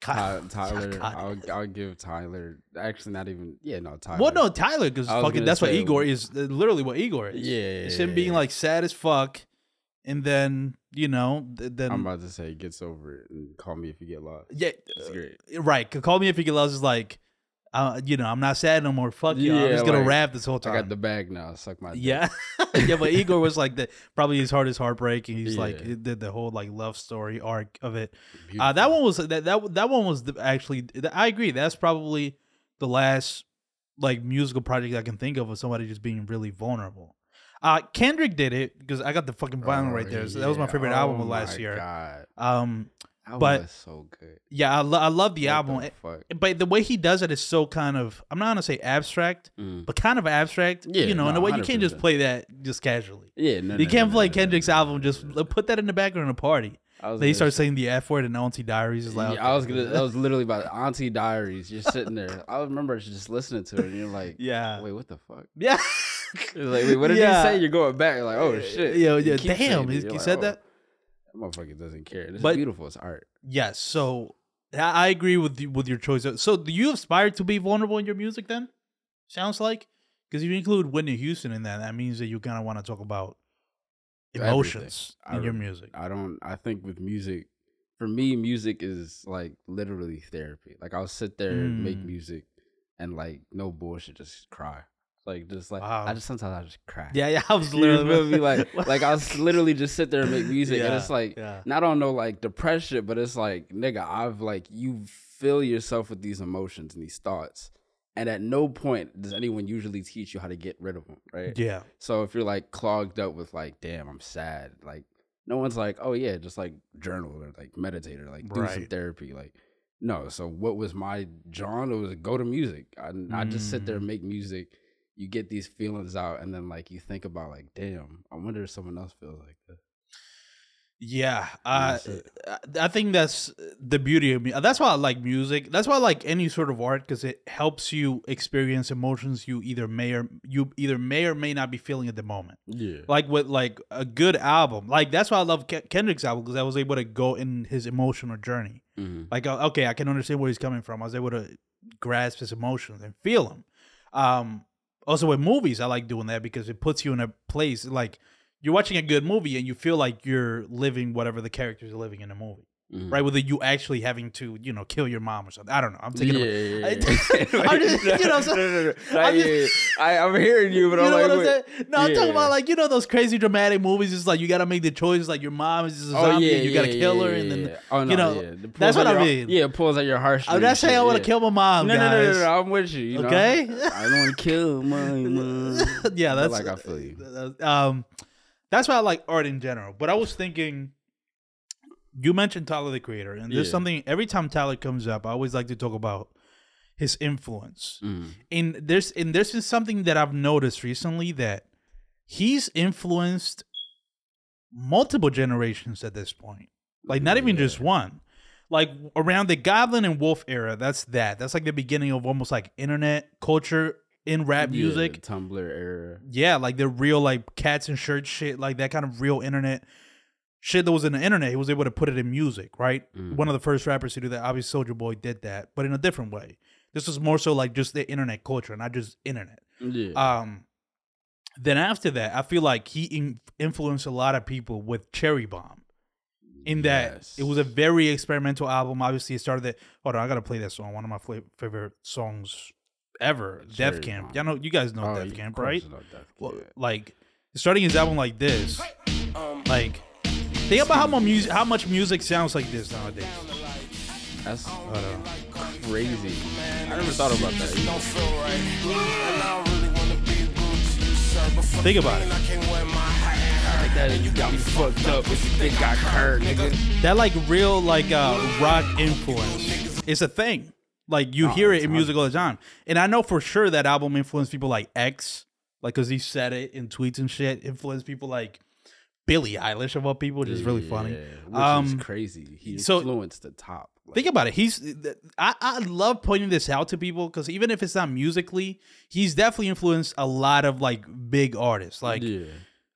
Ty- Ty- Tyler. I'll, I'll give Tyler. Actually, not even. Yeah, no, Tyler. Well, no, Tyler, because fucking that's what Igor is. uh, Literally, what Igor is. Yeah, it's him being like sad as fuck, and then you know, th- then I'm about to say, gets over it and call me if you get lost. yeah, It's uh, great. right. 'cause Call me if you get lost is like, uh, you know, I'm not sad no more. Fuck you. I'm just gonna like, rap this whole time. I got the bag now. Suck my. dick. Yeah, yeah, but Igor was like the probably his hardest heartbreak, and he's like Yeah. he did the whole like love story arc of it. Uh, that one was that that that one was the, actually. I agree. That's probably the last like musical project I can think of of somebody just being really vulnerable. Uh, Kendrick did it because I got the fucking vinyl Oh, right there. So that was my favorite Oh album of last my year. God. Um, That But- so good. yeah, I, lo- I love the What album. the fuck? but the way he does it is so kind of I'm not gonna say abstract, Mm. but kind of abstract. Yeah, you know, in a no, way you can't just play that just casually. Yeah, no, you no, can't no, play no, no, Kendrick's no, no, album. no, Just no, no. put that in the background of a party. They start saying the F word and Auntie Diaries is like, Yeah, I was gonna. That was literally about Auntie Diaries. You're sitting there. I remember just listening to it, and you're like, yeah, "Wait, what the fuck?" yeah, like, wait, what did Yeah. he say? You're going back. You're like, "Oh shit!" Yo, You yeah, damn, he, he like, said "Oh, that. That motherfucker doesn't care. It's But- beautiful. It's art. Yes. So I I agree with you, with your choice. So do you aspire to be vulnerable in your music? Then sounds like because if you include Whitney Houston in that, that means that you kind of want to talk about Everything. emotions I in your re- music. I don't. I think with music, for me, music is like literally therapy. Like I'll sit there and make Mm. music, and like no bullshit, just cry. Like just like Wow. I just sometimes I just cry. Yeah, yeah. I was literally? Like like I was literally just sit there and make music, and it's like yeah. not on no like depression, but it's like nigga, I've like you fill yourself with these emotions and these thoughts, and at no point does anyone usually teach you how to get rid of them, right? Yeah. So if you're like clogged up with like, damn, I'm sad, like no one's like, oh yeah, just like journal or like meditate or like do some therapy, like. No, so what was my John? It was go to music. I, I just sit there and Mm. make music. You get these feelings out, and then like you think about like, damn, I wonder if someone else feels like this. Yeah, uh, I- I think that's the beauty of me. That's why I like music. That's why I like any sort of art because it helps you experience emotions you either may or you either may or may not be feeling at the moment. Yeah, Like with like a good album, like that's why I love Ke- Kendrick's album because I was able to go in his emotional journey. mm-hmm. Like uh, okay, I can understand where he's coming from. I was able to grasp his emotions and feel them. Um, also with movies, I like doing that because it puts you in a place like you're watching a good movie and you feel like you're living whatever the characters are living in the movie, Mm-hmm. right? Whether you actually having to, you know, kill your mom or something. I don't know. I'm taking. yeah, yeah, yeah, I- yeah. I'm just- you know, so- no, no, no. I'm I'm, just- I, I'm hearing you, but you I'm know like, what I'm saying? No, I'm talking about like you know those crazy dramatic movies. It's like you got to make the choice. Like your mom is just a Oh zombie, yeah, and you got to kill her, and then oh, you know. That's what at I your- mean. Yeah, it pulls at your heartstrings. I'm not saying I want to kill my mom, No, no, no, no, no, I'm with you. you know? Okay? I don't want to kill my mom. yeah, But, that's like I feel you. Um, that's why I like art in general. But I was thinking, you mentioned Tyler the Creator, and there's Yeah. something every time Tyler comes up, I always like to talk about his influence. Mm. And there's and there's been something that I've noticed recently that he's influenced multiple generations at this point. Like not even just one. Like around the Goblin and Wolf era, that's that. That's like the beginning of almost like internet culture in rap Yeah, music. Tumblr era. Yeah, like the real like cats and shirts shit, like that kind of real internet shit that was in the internet. He was able to put it in music, right? Mm. One of the first rappers to do that. Obviously, Soulja Boy did that, but in a different way. This was more so like just the internet culture, not just internet. Yeah. Um, then after that, I feel like he in- influenced a lot of people with Cherry Bomb. In that Yes. it was a very experimental album. Obviously, it started that. Hold on, I gotta play that song. One of my fla- favorite songs ever. Cherry Death Camp. Bomb. Y'all know you guys know Oh, Death yeah, Camp, right? I know Death Well, like starting his album like this, like think about how much music, how much music sounds like this nowadays. That's crazy. I never thought about that. Think about it. Like that, you got me fucked up. If you think I hurt, nigga. That like real like uh rock influence. It's a thing. Like you Oh, hear it in music all the time, and I know for sure that album influenced people like X, like because he said it in tweets and shit. Influenced people like Billie Eilish of all people, which is really funny. Which Um, is crazy. He so- influenced the top. Like, Think about it. He's I, I love pointing this out to people because even if it's not musically, he's definitely influenced a lot of like big artists. Like yeah.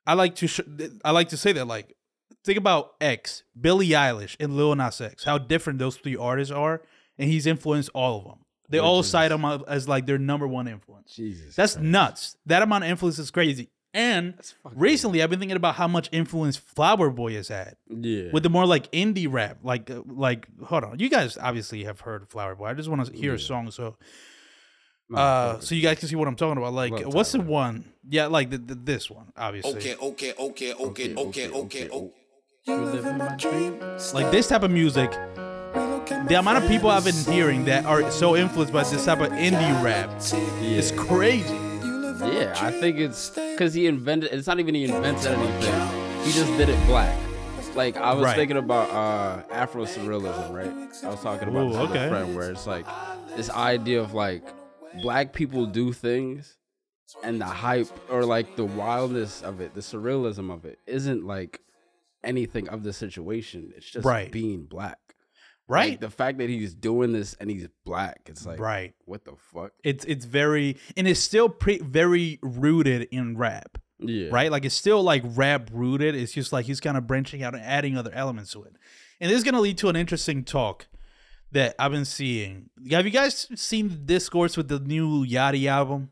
I like to sh- I like to say that like think about X, Billie Eilish, and Lil Nas X. How different those three artists are, and he's influenced all of them. They all cite him as like their number one influence. Jesus. That's Christ. nuts. That amount of influence is crazy. And recently, I've been thinking about how much influence Flower Boy has had Yeah. with the more like indie rap. Like, like hold on, you guys obviously have heard Flower Boy. I just want to hear a song, so No, uh, so you guys can see what I'm talking about. Like, Love what's the one? Yeah, like the, the, this one, obviously. Okay, okay, okay, okay, okay, okay, okay. You living my dream. Like this type of music, the amount of people I've been hearing that are so influenced by this type of indie rap is crazy. Yeah, I think it's because he invented. It's not even he invented anything. He just did it black. Like I was Right. thinking about uh Afro surrealism, right? I was talking about Ooh, this okay. a friend where it's like this idea of like black people do things and the hype or like the wildness of it, the surrealism of it, isn't like anything of the situation. It's just Right. being black. Right? Like, the fact that he's doing this and he's black, it's like right. what the fuck? It's it's very and it's still pre- very rooted in rap. Yeah. right? Like it's still like rap rooted. It's just like he's kind of branching out and adding other elements to it. And this is gonna lead to an interesting talk that I've been seeing. Have you guys seen the discourse with the new Yachty album?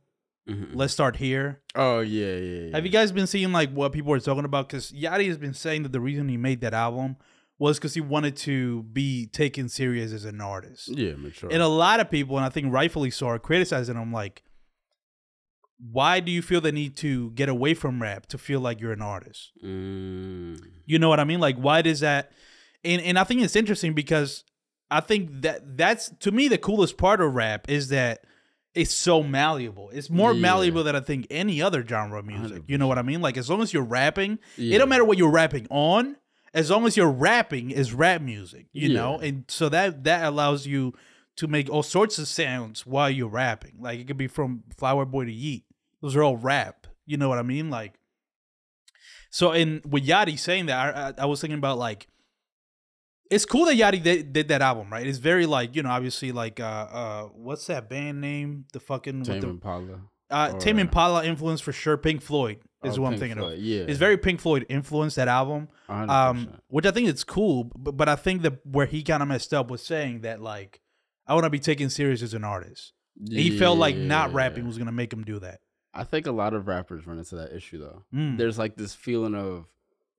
Mhm. Let's start here. Oh yeah, yeah, yeah. Have you guys been seeing like what people are talking about? Because Yachty has been saying that the reason he made that album was because he wanted to be taken serious as an artist. Yeah, mature. And a lot of people, and I think rightfully so, are criticizing him like, why do you feel the need to get away from rap to feel like you're an artist? Mm, You know what I mean? Like, why does that? And and I think it's interesting because I think that that's to me the coolest part of rap is that it's so malleable. It's more Yeah. malleable than I think any other genre of music. You know what I mean? Like, as long as you're rapping, it don't matter what you're rapping on. As long as you're rapping is rap music, you know, and so that that allows you to make all sorts of sounds while you're rapping. Like it could be from Flower Boy to Yeat. Those are all rap. You know what I mean? Like so, in with Yachty saying that, I, I, I was thinking about like, it's cool that Yachty did, did that album, right? It's very like, you know, obviously like, uh, uh, what's that band name? The fucking with Tame the, Impala. uh, Tame or- Impala influence for sure. Pink Floyd is Oh, what I'm thinking Floyd, of. Yeah, It's very Pink Floyd influenced that album, 100%. um, which I think it's cool. But, but I think that where he kind of messed up was saying that like, I want to be taken serious as an artist. He felt like not rapping was gonna make him do that. I think a lot of rappers run into that issue though. Mm. There's like this feeling of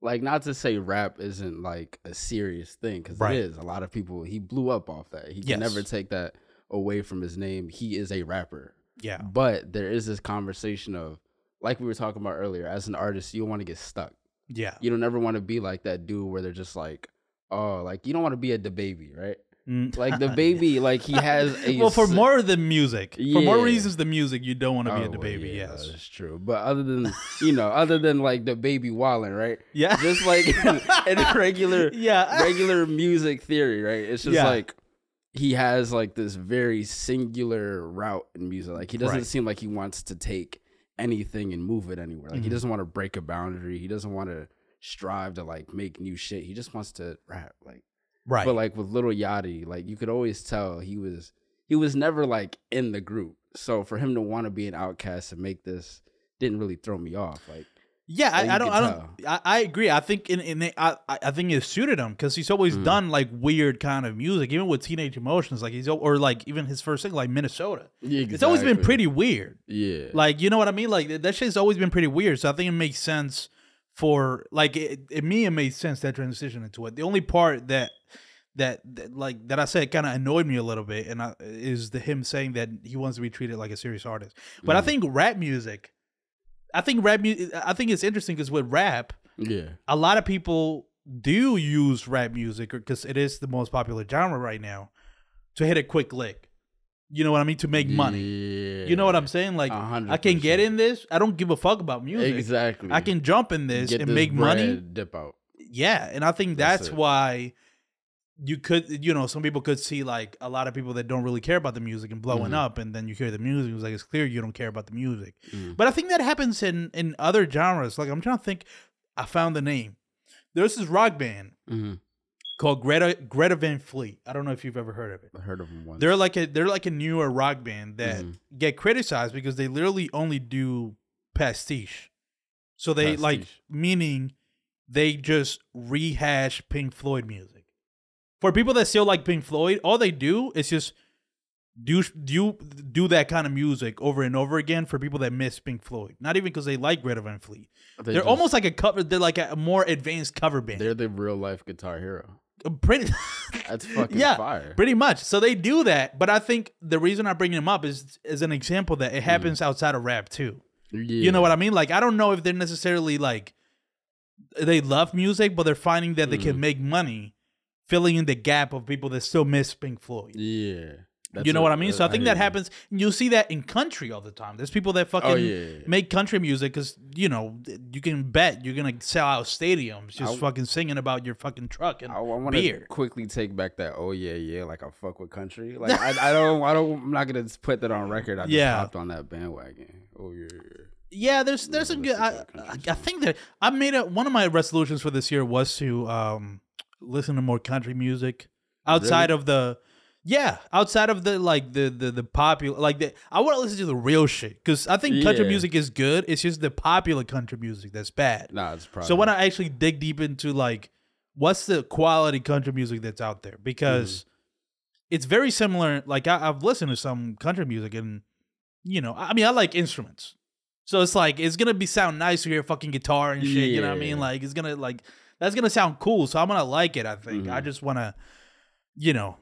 like not to say rap isn't like a serious thing because Right. it is. A lot of people he blew up off that. He Yes. can never take that away from his name. He is a rapper. Yeah, But there is this conversation of like we were talking about earlier. As an artist, you don't want to get stuck. yeah, You don't ever want to be like that dude where they're just like, oh, like you don't want to be a the baby, right? Mm. Like the baby, like he has a well, for more than music, for more reasons than music, you don't want to be Oh, at the well, baby. yeah, yes. that's true. But other than you know, other than like DaBaby walling, right? Yeah. Just like in, in regular, Yeah. regular music theory, right? It's just Yeah. like he has like this very singular route in music. Like he doesn't Right. seem like he wants to take anything and move it anywhere. Like he Mhm. doesn't want to break a boundary. He doesn't want to strive to like make new shit. He just wants to rap. Like Right. but like with Little Yachty, like you could always tell he was he was never like in the group. So for him to want to be an outcast and make this didn't really throw me off. Like yeah, I, I don't. I don't. I, I agree. I think in in I I I think it suited him because he's always Mm. done like weird kind of music, even with Teenage Emotions. Like he's or like even his first single, like Minnesota. It's always been pretty weird. Yeah. Like you know what I mean? Like that shit's always been pretty weird. So I think it makes sense for like it, it me. It made sense that transition into it. The only part that that, that like that I said kind of annoyed me a little bit, and I, is the him saying that he wants to be treated like a serious artist. But I Mhm. think rap music, I think rap music. I think it's interesting because with rap, yeah. a lot of people do use rap music because it is the most popular genre right now to hit a quick lick. You know what I mean? To make money. Yeah. You know what I'm saying? Like A hundred I can get in this. I don't give a fuck about music. Exactly. I can jump in this Get and this make money. Dip out. Yeah, and I think That's that's, why you could, you know, some people could see like a lot of people that don't really care about the music and blowing Mhm. up, and then you hear the music. It's like it's clear you don't care about the music. Mm. But I think that happens in in other genres. Like I'm trying to think. I found the name. There's this rock band hmm called Greta Greta Van Fleet. I don't know if you've ever heard of it. I heard of him once. They're like a they're like a newer rock band that Mhm. get criticized because they literally only do pastiche. So they like meaning they just rehash Pink Floyd music. For people that still like Pink Floyd, all they do is just do do do that kind of music over and over again for people that miss Pink Floyd. Not even because they like Greta Van Fleet. They They're just- almost like a cover. They're like a more advanced cover band. they're the real life guitar hero. pretty. That's fucking yeah, fire. pretty much. So they do that, but I think the reason I bring them up is is an example that it happens outside of rap too. You know what I mean? Like I don't know if they're necessarily like they love music, but they're finding that they Mm. can make money filling in the gap of people that still miss Pink Floyd. Yeah. You know a- what I mean? So I I think hear that happens. You'll see that in country all the time. There's people that fucking Oh, yeah, make country music because you know you can bet you're gonna sell out stadiums just I- fucking singing about your fucking truck and I, want to beer. quickly take back that. Oh yeah, yeah. Like I fuck with country. Like I, I don't. I don't. I'm not gonna put that on record. I just Yeah. hopped on that bandwagon. Oh yeah, yeah. Yeah, there's there's some good. I, to that I country I think that I made a one of my resolutions for this year was to um listen to more country music outside of the yeah outside of the like the the the popular like the I want to listen to the real shit because I think country music is good. It's just the popular country music that's bad. Nah, it's probably. So when I actually dig deep into like what's the quality country music that's out there because mm-hmm. it's very similar. Like I, I've listened to some country music and you know I mean I like instruments, so it's like it's gonna be sound nice to hear fucking guitar and shit. You know what I mean? Like it's gonna like that's gonna sound cool. So I'm gonna like it. I think I Mhm. just wanna you know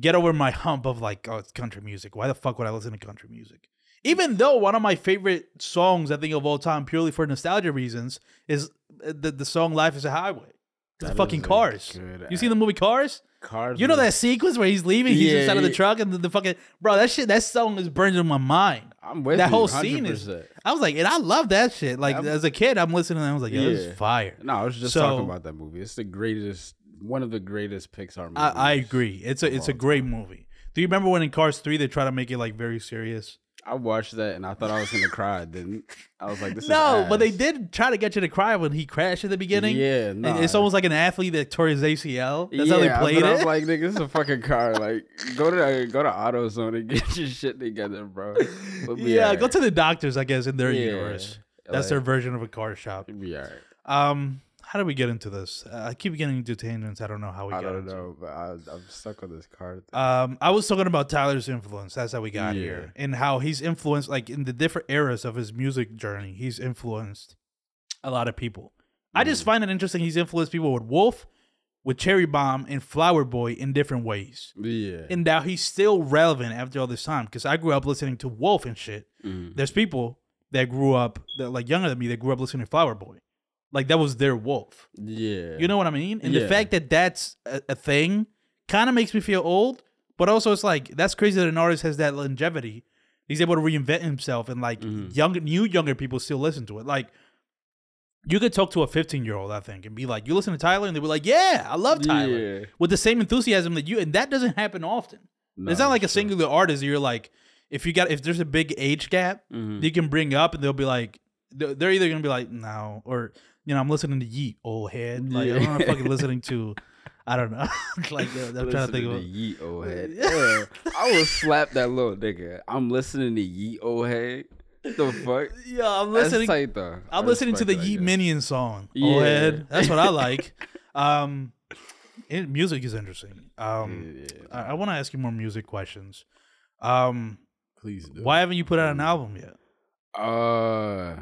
get over my hump of like oh it's country music. Why the fuck would I listen to country music? Even though one of my favorite songs I think of all time, purely for nostalgia reasons, is uh, the the song "Life Is a Highway." It's fucking Cars. You seen the movie Cars? Cars. You know that sequence where he's leaving, he's Yeah, inside of the yeah. truck, and the, the fucking bro. That shit, that song is burned in my mind. I'm with that you, whole scene is. 100%. I was like, and I love that shit. Like I'm- as a kid, I'm listening, and I was like, yeah, this Yeah. is fire. No, I was just So- talking about that movie. It's the greatest, one of the greatest Pixar movies. I, I agree. It's a it's a great movie. Do you remember when in Cars three they try to make it like very serious? I watched that and I thought I was gonna cry. I didn't. I was like, this is No, but they did try to get you to cry when he crashed at the beginning. Yeah, nah. it's almost like an athlete that tore his ACL. That's how they played it. I'm like, nigga, this is a fucking car. Like, go to go to AutoZone and get your shit together, bro. Yeah, alright. go to the doctors, I guess, in their Yeah, universe. That's like- their version of a car shop. Be alright. Um, how do we get into this? Uh, I keep getting into tangents. I don't know how we I got don't into. know, but I, I'm stuck on this card. Thing. Um, I was talking about Tyler's influence. That's how we got here, and how he's influenced, like in the different eras of his music journey. He's influenced a lot of people. I just Mm. find it interesting. He's influenced people with Wolf, with Cherry Bomb, and Flower Boy in different ways. yeah, And now he's still relevant after all this time. Because I grew up listening to Wolf and shit. Mhm. There's people that grew up that like younger than me that grew up listening to Flower Boy, like that was their Wolf. yeah. You know what I mean? And the fact that that's a, a thing kind of makes me feel old, but also it's like that's crazy that an artist has that longevity. He's able to reinvent himself, and like Mm-hmm. younger, new younger people still listen to it. Like you could talk to a 15 year old, I think, and be like, "You listen to Tyler," and they were like, "Yeah, I love Tyler," Yeah. with the same enthusiasm that you. And that doesn't happen often. No, it's not like a that's true. singular artist. You're like, if you got if there's a big age gap, Mhm. you can bring up, and they'll be like, they're they're either gonna be like, no, or you know, I'm listening to Yeat, old head. Like I'm not Yeah. fucking listening to, I don't know. like I'm trying to think of. Listening to Yeat old head. Yeah, I would slap that little nigga. I'm listening to Yeat old head. What the fuck? Yeah, I'm That's listening. tight I'm listening to the that, Yeat. Minion song. Yeah. Old head. That's what I like. um, it, music is interesting. Um, Yeah, yeah. I, I want to ask you more music questions. Um, Please do. why haven't you put out an album yet? Uh,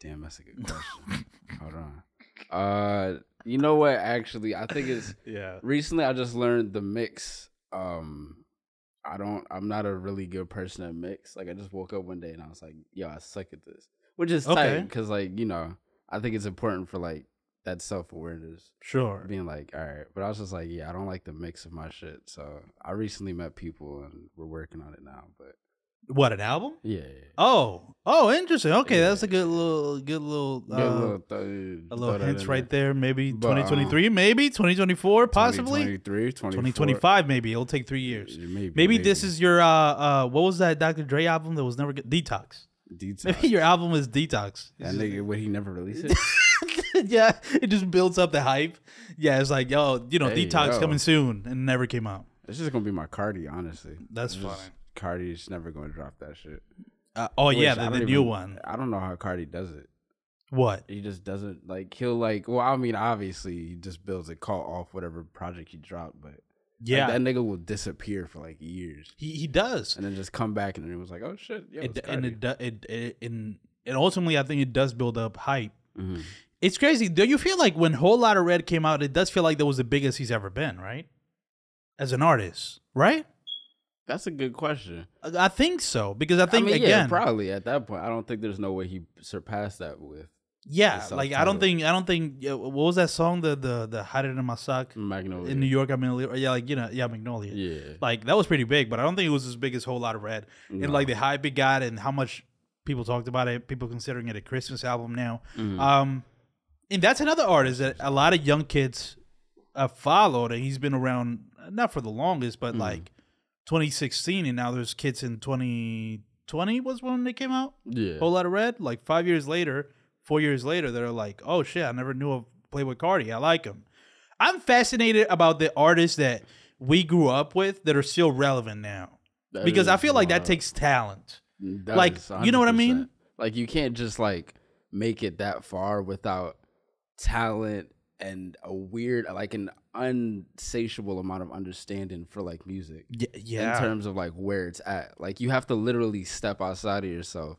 damn, that's a good question. Hold on. Uh, you know what? Actually, I think it's Yeah. recently. I just learned the mix. Um, I don't. I'm not a really good person at mix. Like, I just woke up one day and I was like, "Yo, I suck at this," which is Okay. tight because, like, you know, I think it's important for like that self awareness. Sure. Being like, all right, but I was just like, yeah, I don't like the mix of my shit. So I recently met people and we're working on it now. But What an album? yeah. Oh, oh, interesting. Okay, Yeah. that's a good little, good little, Good uh, little th- a little hints right there. Maybe um, 2023, maybe 2024, possibly 2023, 2025. Maybe it'll take three years. Maybe, Maybe this is your uh, uh, what was that Dr. Dre album that was never good? Detox. detox. Maybe your album is Detox. that nigga would he never release it? yeah, it just builds up the hype. Yeah, it's like, yo, you know, Hey, Detox yo. coming soon, and never came out. It's just gonna be my Carti, honestly. That's It's just- fine. Carti's never gonna drop that shit. Uh, oh Which yeah, the, the new even- one. I don't know how Carti does it. What? He just doesn't like he'll like. Well, I mean, obviously he just builds a call off whatever project he dropped, but like, Yeah, that nigga will disappear for like years he he does. and then just come back and then it was like, oh shit, yo, It, and it, it it and and ultimately, I think it does build up hype. Mhm. It's crazy. Do you feel like when Whole Lotta Red came out, it does feel like that was the biggest he's ever been, right? As an artist, right? That's a good question. I think so because I think I mean, again, yeah, probably at that point. I don't think there's no way he surpassed that with. Yeah, like I don't think I don't think what was that song the the the hide it in my sock Magnolia. in New York. I mean, yeah, like you know, yeah, Magnolia. Yeah. like that was pretty big, but I don't think it was as big as Whole Lotta Red. And like the hype it got and how much people talked about it, people considering it a Christmas album now. Mm-hmm. Um, and that's another artist that a lot of young kids uh, followed, and he's been around not for the longest, Mm-hmm. but like 2016, and now there's kids in 2020 was when they came out. Yeah. Whole Lotta Red. Like five years later, four years later, they're like, oh shit, I never knew of Playboi Carti. I like him. I'm fascinated about the artists that we grew up with that are still relevant now. That because I feel like that takes talent. That like, you know what I mean? Like you can't just like make it that far without talent and a weird like an unsatiable amount of understanding for like music. Yeah, yeah. In terms of like where it's at. Like you have to literally step outside of yourself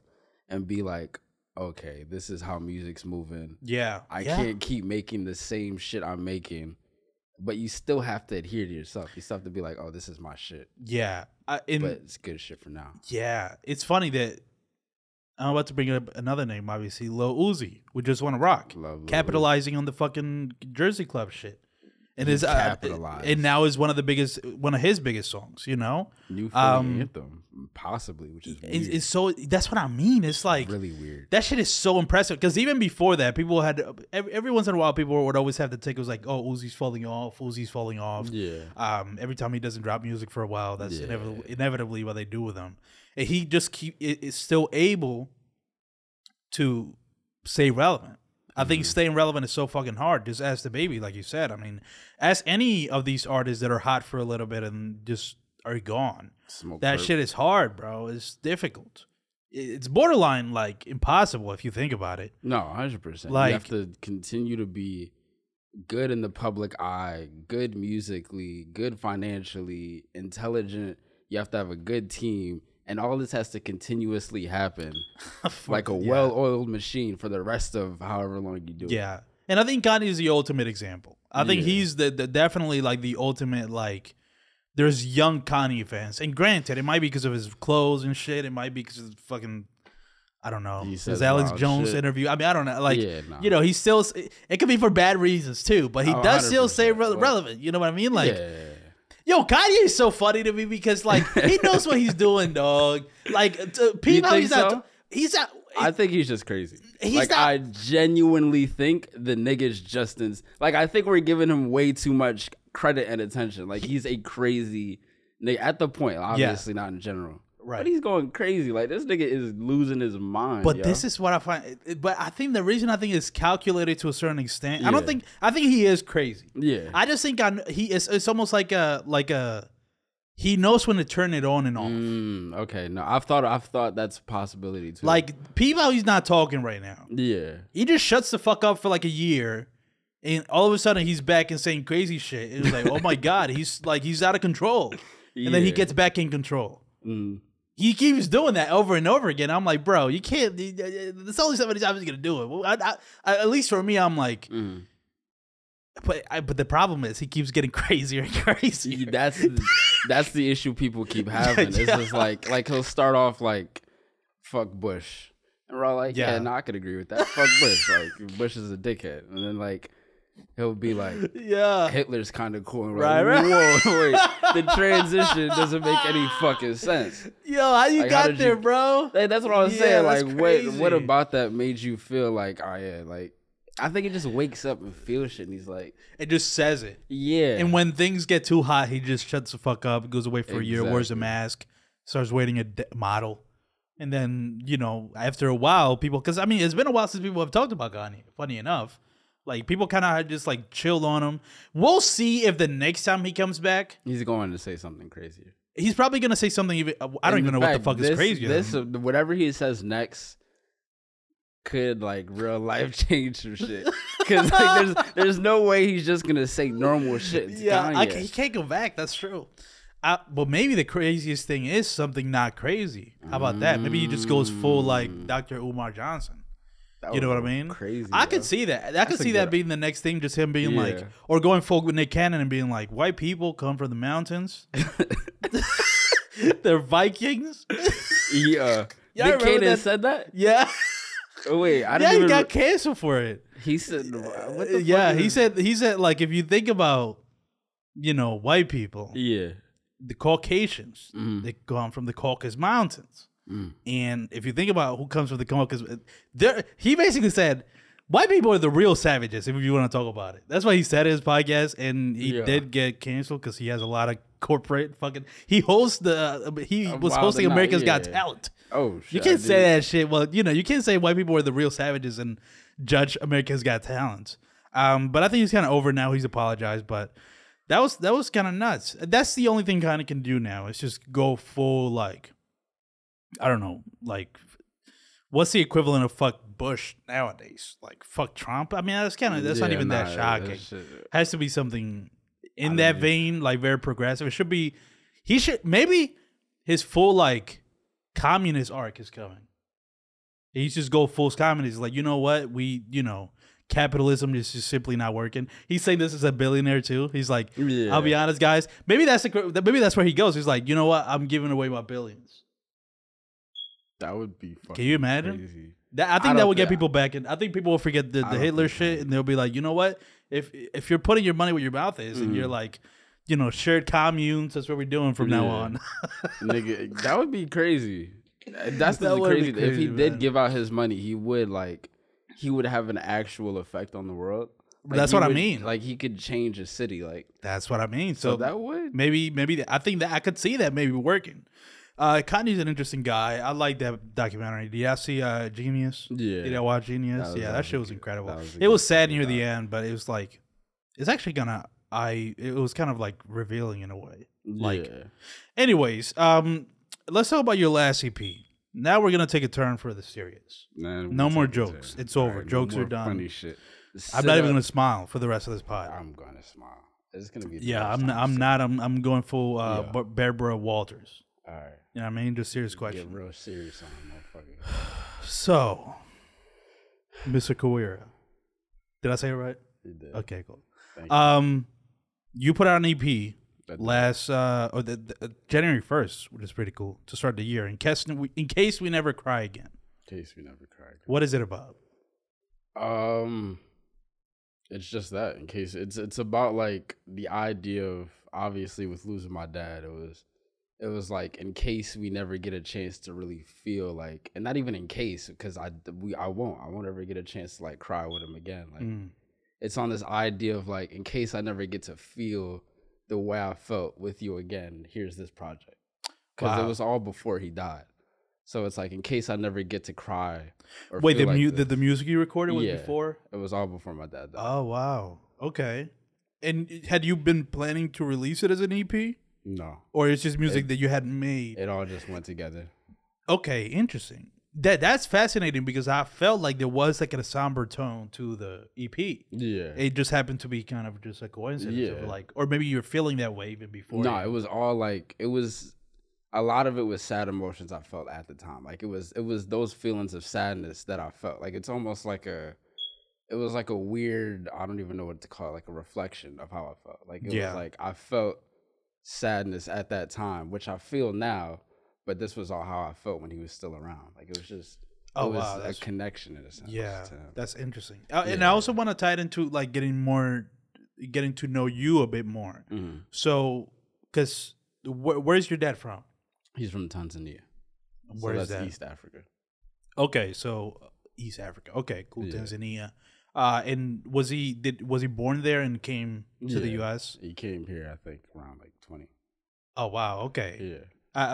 and be like, okay, this is how music's moving. yeah. I yeah. can't keep making the same shit I'm making. But you still have to adhere to yourself. You still have to be like, oh, this is my shit. Yeah. I, and But it's good shit for now. yeah, it's funny that I'm about to bring up another name, obviously, Lil Uzi, we just want to rock, Love capitalizing on the fucking Jersey Club shit, and is uh, capitalized. and now is one of the biggest, one of his biggest songs. You know, New Um, anthem, possibly, which is it's, it's so that's what I mean. It's like really weird. that shit is so impressive because even before that, people had every, every once in a while people would always have the take. It was like, oh, Uzi's falling off, Uzi's falling off. Yeah. Um, every time he doesn't drop music for a while, that's Yeah. inevitably, inevitably what they do with him. And he just keep is still able to stay relevant. I think Mm-hmm. staying relevant is so fucking hard. Just ask DaBaby, like you said. I mean, ask any of these artists that are hot for a little bit and just are gone. Smoke That shit is hard, bro. It's difficult. It's borderline like impossible if you think about it. No, hundred percent. Like- you have to continue to be good in the public eye, good musically, good financially, intelligent. You have to have a good team, and all this has to continuously happen, like a Yeah. well-oiled machine for the rest of however long you do it. Yeah, and I think Kanye is the ultimate example. I think Yeah. he's the, the definitely like the ultimate like. There's young Kanye fans, and granted, it might be because of his clothes and shit. It might be because of fucking, I don't know, He his Alex Jones shit. interview. I mean, I don't know, like Yeah, nah. you know, he still. It could be for bad reasons too, but he Oh, does still stay re- relevant. You know what I mean? Like, yeah. Yo, Kanye is so funny to me because like he knows what he's doing, dog. Like, to, he's not. He's not. I think he's just crazy. He's like not- I genuinely think the nigga's Justin's like I think we're giving him way too much credit and attention. Like he's a crazy nigga at the point, obviously not in general. Right. But he's going crazy. Like this nigga is losing his mind. But yo. this is what I find. But I think the reason I think is calculated to a certain extent. I don't think. I think he is crazy. Yeah. I just think I, he is. It's almost like a like a. He knows when to turn it on and off. Mm, okay, no, I've thought I've thought that's a possibility too. Like people, he's not talking right now. yeah, He just shuts the fuck up for like a year, and all of a sudden he's back and saying crazy shit. It was like, oh my god, he's like he's out of control, and then he gets back in control. Mm. He keeps doing that over and over again. I'm like, bro, you can't. There's only so many times gonna do it. Well, I, I, at least for me, I'm like, Mm. but I, but the problem is he keeps getting crazier and crazier. that's the, that's the issue people keep having. It's Yeah. just like like he'll start off like fuck Bush, and we're all like, yeah, Yeah. no, I could agree with that. Fuck Bush, like Bush is a dickhead, and then like he'll be like. yeah, Hitler's kind of cool. And Right, like, right. Whoa, wait. The transition doesn't make any fucking sense. yo, how you Like, got did there, you- bro? Like, that's what I was Yeah, saying. Like, what what about that made you feel like, oh yeah, like I think he just wakes up and feels shit, and he's like, It just says it. yeah. And when things get too hot, he just shuts the fuck up, goes away for a year, wears a mask, starts waiting a d- model. And then, you know, after a while, people, because I mean, it's been a while since people have talked about Kanye, funny enough. Like, people kind of just like chilled on him. We'll see if the next time he comes back, he's going to say something crazier. he's probably going to say something even, I don't In even know fact, what the fuck this, is crazy. This uh, whatever he says next could like real life change some shit. Because like, there's there's no way he's just gonna say normal shit. Yeah, I, he can't go back. That's true. Uh, but maybe the craziest thing is something not crazy. How about that? Maybe he just goes full like Dr. Umar Johnson. That You know what I mean? Crazy. I yo. could see that. I could That's a see that being the next thing. Just him being like, or going full with Nick Cannon and being like, white people come from the mountains. They're Vikings. Yeah. Yeah, I Nick remember Cannon that- said that. yeah. Oh, wait, I yeah, didn't he even. got canceled for it. he said, what the yeah, fuck he is- said he said like if you think about, you know, white people, Yeah. the Caucasians, Mhm. they come from the Caucasus Mountains, Mm. and if you think about who comes from the come Caucasus, there he basically said. White people are the real savages, if you want to talk about it. That's why he said his podcast, and he Yeah. did get canceled because he has a lot of corporate fucking. He hosts the. He Uh, was hosting America's Got. Talent. Oh, shit. You can't say that shit. Well, you know, you can't say white people are the real savages and judge America's Got Talent. Um, but I think he's kind of over now. He's apologized, but that was that was kind of nuts. That's the only thing kind of can do now. Is just go full like, I don't know, like, what's the equivalent of fuck Bush nowadays? Like fuck Trump. I mean, that's kind of that's not even nah, that shocking. shit- uh, Has to be something in don't that know. vein, like very progressive. It should be. He should maybe his full like communist arc is coming. He's just go full communist. Like you know what we you know capitalism is just simply not working. He's saying this as a billionaire too. He's like, Yeah. I'll be honest, guys. Maybe that's the maybe that's where he goes. He's like, you know what? I'm giving away my billions. That would be fucking Can you imagine? crazy. That, I I think that would get people back in. I think people will forget the, I the Hitler think so. shit, and they'll be like, you know what? If if you're putting your money where your mouth is, and Mm. you're like, you know, shared communes, that's what we're doing from now on. Nigga, that would be crazy. That's That the would be crazy. thing. if he crazy, did give out his money, he would like he would have an actual effect on the world. Like, That's he what I mean. Like he could change a city. Like that's what I mean. so, So, that would. maybe maybe I think that I could see that maybe working. Uh, Kanye's an interesting guy. I like that documentary. Did y'all see uh, Genius? Yeah. Did y'all watch Genius? That yeah, that shit was incredible. was it was sad near the end, but it was like, it's actually gonna. I it was kind of like revealing in a way. Like, yeah. anyways, um, let's talk about your last EP. Now we're gonna take a turn for the serious. Man, no more jokes. It's over. Alright, no Jokes are done. Funny shit. I'm Sit not even gonna smile for the rest of this pod. I'm gonna smile. It's gonna be. yeah, I'm. time I'm not. I'm. I'm going full. Uh, Yeah. Bar- Barbara Walters. All right. You know what I mean? Just serious Get question. real serious on it, motherfucker. So, Mr. Kawira, did I say it right? You did. Okay, cool. Thank you. Um, you put out an EP last uh or the, the, January first, which is pretty cool to start the year. In case we, in case we never cry again. In case we never cried. What is it about? Um, it's just that. In case it's it's about like the idea of obviously with losing my dad, it was it was like in case we never get a chance to really feel like, and not even in case because I we I won't I won't ever get a chance to like cry with him again. Like Mm. it's on this idea of like in case I never get to feel the way I felt with you again, here's this project because Wow. it was all before he died. So it's like in case I never get to cry. Or Wait, the like mu- the, the music you recorded was Yeah. before? It was all before my dad died. Oh wow. Okay. And had you been planning to release it as an EP, no, or it's just music that you hadn't made? it all just went together. Okay, interesting. That that's fascinating because I felt like there was like a somber tone to the EP. Yeah. It just happened to be kind of just a coincidence, of Yeah. like, or maybe you were feeling that way even before. no, it was all like it was. A lot of it was sad emotions I felt at the time. Like it was, it was those feelings of sadness that I felt. Like it's almost like a, it was like a weird. I don't even know what to call it. Like a reflection of how I felt. Like it Yeah. was like I felt sadness at that time, which I feel now. But this was all how I felt when he was still around. Like it was just. Oh, it was wow, a connection in a sense. Yeah, that's interesting. Uh, And I also want to tie it into like getting more, getting to know you a bit more. Mhm. So, because wh- where's your dad from? He's from Tanzania. So Where is that's that? East Africa. Okay, so uh, East Africa. Okay, cool. Yeah. Tanzania. Uh, and was he did was he born there and came to the U.S.? He came here, I think, around like twenty. Oh wow. Okay. Yeah.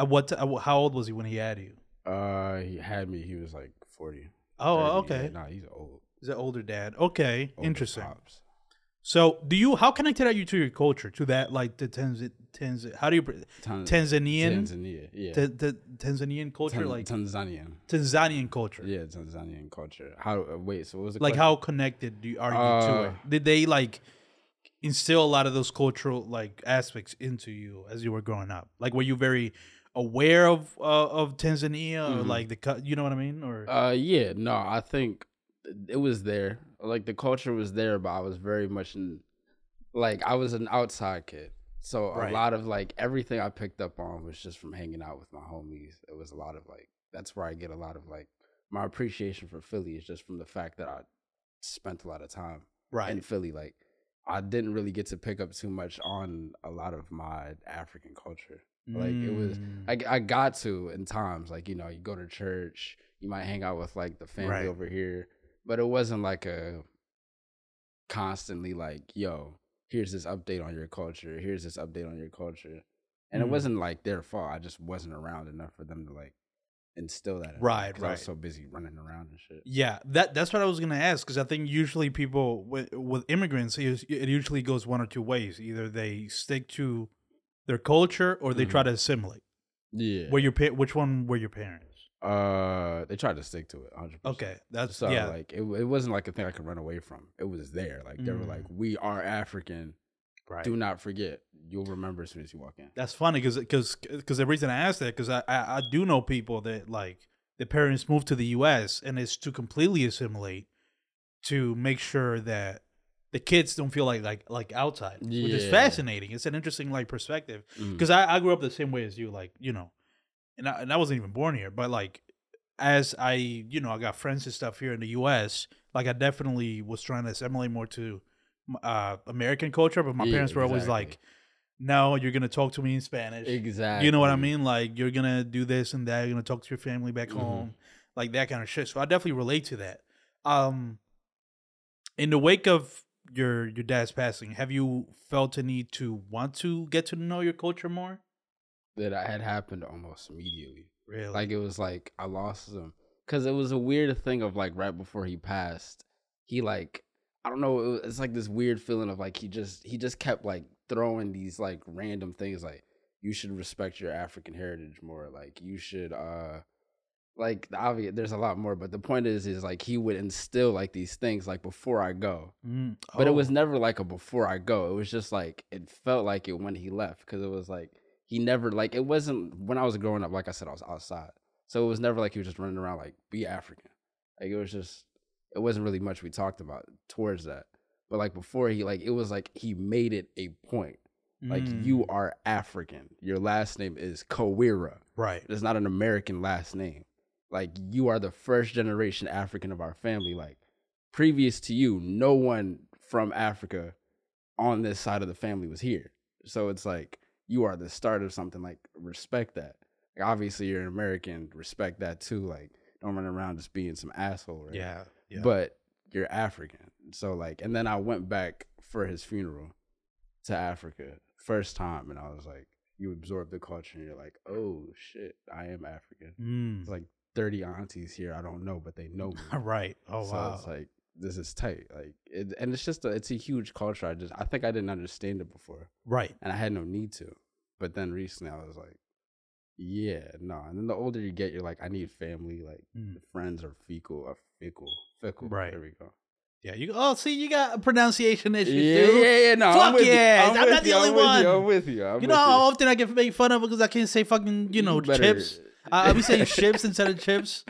Uh, what? Uh, how old was he when he had you? Uh, he had me. He was like forty. Oh, 30, yeah, okay. Nah, he's old. He's an older dad. Okay, older interesting. pops. So, do you? How connected are you to your culture? To that, like the Tanz, Tanz How do you? pr- Tan- Tanzanian, Tanzania. Yeah. the, the Tanzanian culture, Tan- like Tanzanian. Tanzanian culture. Yeah, Tanzanian culture. How? Uh, wait. So what was the Like question? how connected do you, are you to Uh, it? Did they like instill a lot of those cultural like aspects into you as you were growing up? Like, were you very aware of uh, of Tanzania or Mhm. like the you know what I mean? Or Uh, yeah. No, I think it was there. Like the culture was there, but I was very much in. Like I was an outside kid, so a Right. lot of like everything I picked up on was just from hanging out with my homies. It was a lot of like that's where I get a lot of like my appreciation for Philly is just from the fact that I spent a lot of time Right. in Philly. Like I didn't really get to pick up too much on a lot of my African culture. Like it was, Mm. I I got to in times. Like you know, you go to church, you might hang out with like the family Right. over here, but it wasn't like a constantly like, yo, here's this update on your culture. Here's this update on your culture, and it Mm. wasn't like their fault. I just wasn't around enough for them to like instill that. Right, Right, I was so busy running around and shit. Yeah, that that's what I was gonna ask because I think usually people with with immigrants, it it usually goes one or two ways. Either they stick to their culture or they try to assimilate. Yeah. Were your which one were your parents? Uh, they tried to stick to it. 100%. Okay, that's So yeah, like it, it wasn't like a thing I could run away from. It was there. Like they were Mm. like, "We are African. right. Do not forget. You'll remember as soon as you walk in." That's funny because because the reason I asked that because I, I I do know people that like the parents moved to the U.S. and it's to completely assimilate to make sure that the kids don't feel like like like outside, which is Yeah. fascinating. It's an interesting like perspective Mm. because I, I grew up the same way as you, like you know, and I, and I wasn't even born here, but like as I you know I got friends and stuff here in the U.S. Like I definitely was trying to assimilate more to uh American culture, but my Yeah, parents were always like, "No, you're gonna talk to me in Spanish." Exactly. You know what I mean? Like you're gonna do this and that. You're gonna talk to your family back Mhm. home, like that kind of shit. So I definitely relate to that. Um, in the wake of your your dad's passing, have you felt a need to want to get to know your culture more? That I had happened almost immediately. Really? Like it was like I lost him because it was a weird thing of like right before he passed, he like I don't know. It was, it's like this weird feeling of like he just he just kept like throwing these like random things like you should respect your African heritage more. Like you should uh like the obvious. There's a lot more, but the point is is like he would instill like these things like before I go. Mm, But it oh, was never like a before I go. It was just like it felt like it when he left because it was like he never like it wasn't when I was growing up. Like I said, I was outside, so it was never like he was just running around like be African. Like it was just it wasn't really much we talked about towards that. But like before he like it was like he made it a point. Like mm, you are African. Your last name is Kawira. right. It's not an American last name. Like you are the first generation African of our family. Like previous to you, no one from Africa on this side of the family was here. So it's like you are the start of something. Like respect that. Like, obviously you're an American. Respect that too. Like don't run around just being some asshole. Right? Yeah. Yeah. But you're African. So like, and then I went back for his funeral to Africa first time, and I was like, you absorb the culture, and you're like, oh shit, I am African. Mm, It's like 30 aunties here I don't know, but they know me. right. Oh so wow. it's like this is tight. Like, it, and it's just a, it's a huge culture. I just I think I didn't understand it before, right. and I had no need to. But then recently, I was like, yeah, no. And then the older you get, you're like, I need family. Like Mm. friends are fecal, are fickle, fickle. Right. There we go. Yeah. You. Oh, see, you got a pronunciation issues, Yeah, dude. yeah, yeah. No, I'm Fuck with yeah. I'm with not the you, only I'm with one. You, I'm with you. I'm You know how often I get made fun of because I can't say fucking you know better- chips. I, I be saying chips instead of chips.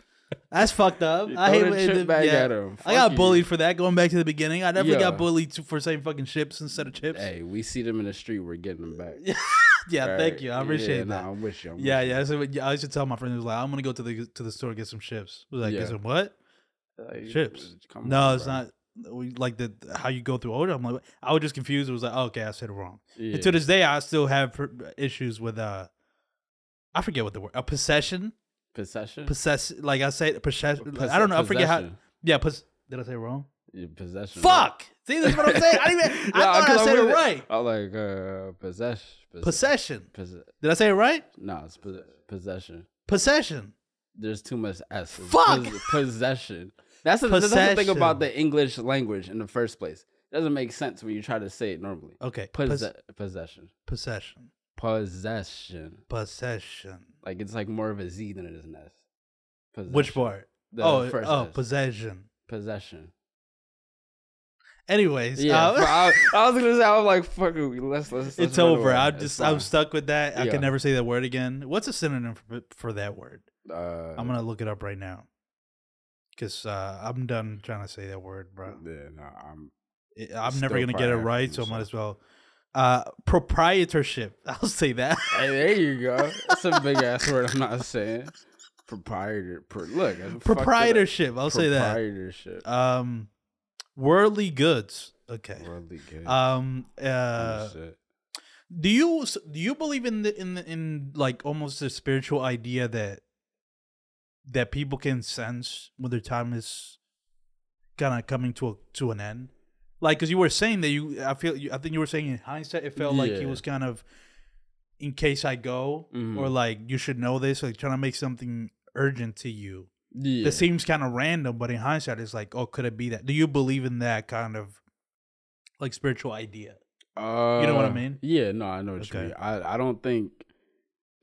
That's fucked up. I hate when the- bag yeah. at 'em. I got Fuck bullied for that. Going back to the beginning, I definitely got bullied for saying fucking chips instead of chips. Hey, we see them in the street. We're getting them back. yeah, All thank you. I appreciate yeah, that. Nah, I'm with you. I'm yeah, with yeah. So, yeah, I used to tell my friends, like, I'm gonna go to the to the store to get some chips. I was like, Yeah. get some what? You. Like, Chips. no, on, it's bro. not. We like the how you go through order. I'm like, I was just confused. It was like, okay, I said it wrong. Yeah. And to this day, I still have issues with uh, I forget what the word a possession. Possession. Possess like I say possession. Pos- I don't know. I forget how. Yeah, pos- did I say it wrong? Possession. Fuck. See, that's what I'm saying. I didn't even. I thought I said it right. I like uh, possession. Possession. Possession. Did I say it right? No, it's pos- possession. Possession. There's too much S. Fuck! Pos- possession. That's the, that's the thing about the English language in the first place. It doesn't make sense when you try to say it normally. Okay. Posse- Pos- possession. possession. Possession. Possession. Like it's like more of a Z than it is an S. Possession. Which part? The oh, first oh, S. possession. possession. Anyways, Yeah, but I, I was gonna say I was like, fuck it, let's let's. it's over. I It's just I'm stuck with that. I Yeah. can never say that word again. What's a synonym for for that word? Uh, I'm gonna look it up right now. Cause uh, I'm done trying to say that word, bro. Yeah, no, I'm. I- I'm never gonna get it right, so I might as well. Uh, proprietorship. I'll say that. Hey, there you go. That's a big ass word. I'm not saying. proprietor. Pro, look, I fucked it up. proprietorship. I'll say that. Proprietorship. Um, worldly goods. Okay. Worldly good. Um. Uh. Do you do you believe in the in the, in like almost the spiritual idea that that people can sense when their time is kind of coming to a to an end? Like, because you were saying that you, I feel, you, I think you were saying in hindsight, it felt like he was kind of, in case I go, Mhm. or like you should know this, like trying to make something urgent to you. Yeah. That seems kind of random, but in hindsight, it's like, oh, could it be that? Do you believe in that kind of like spiritual idea? Uh, You know what I mean? Yeah, no, I know what Okay. you mean. I, I don't think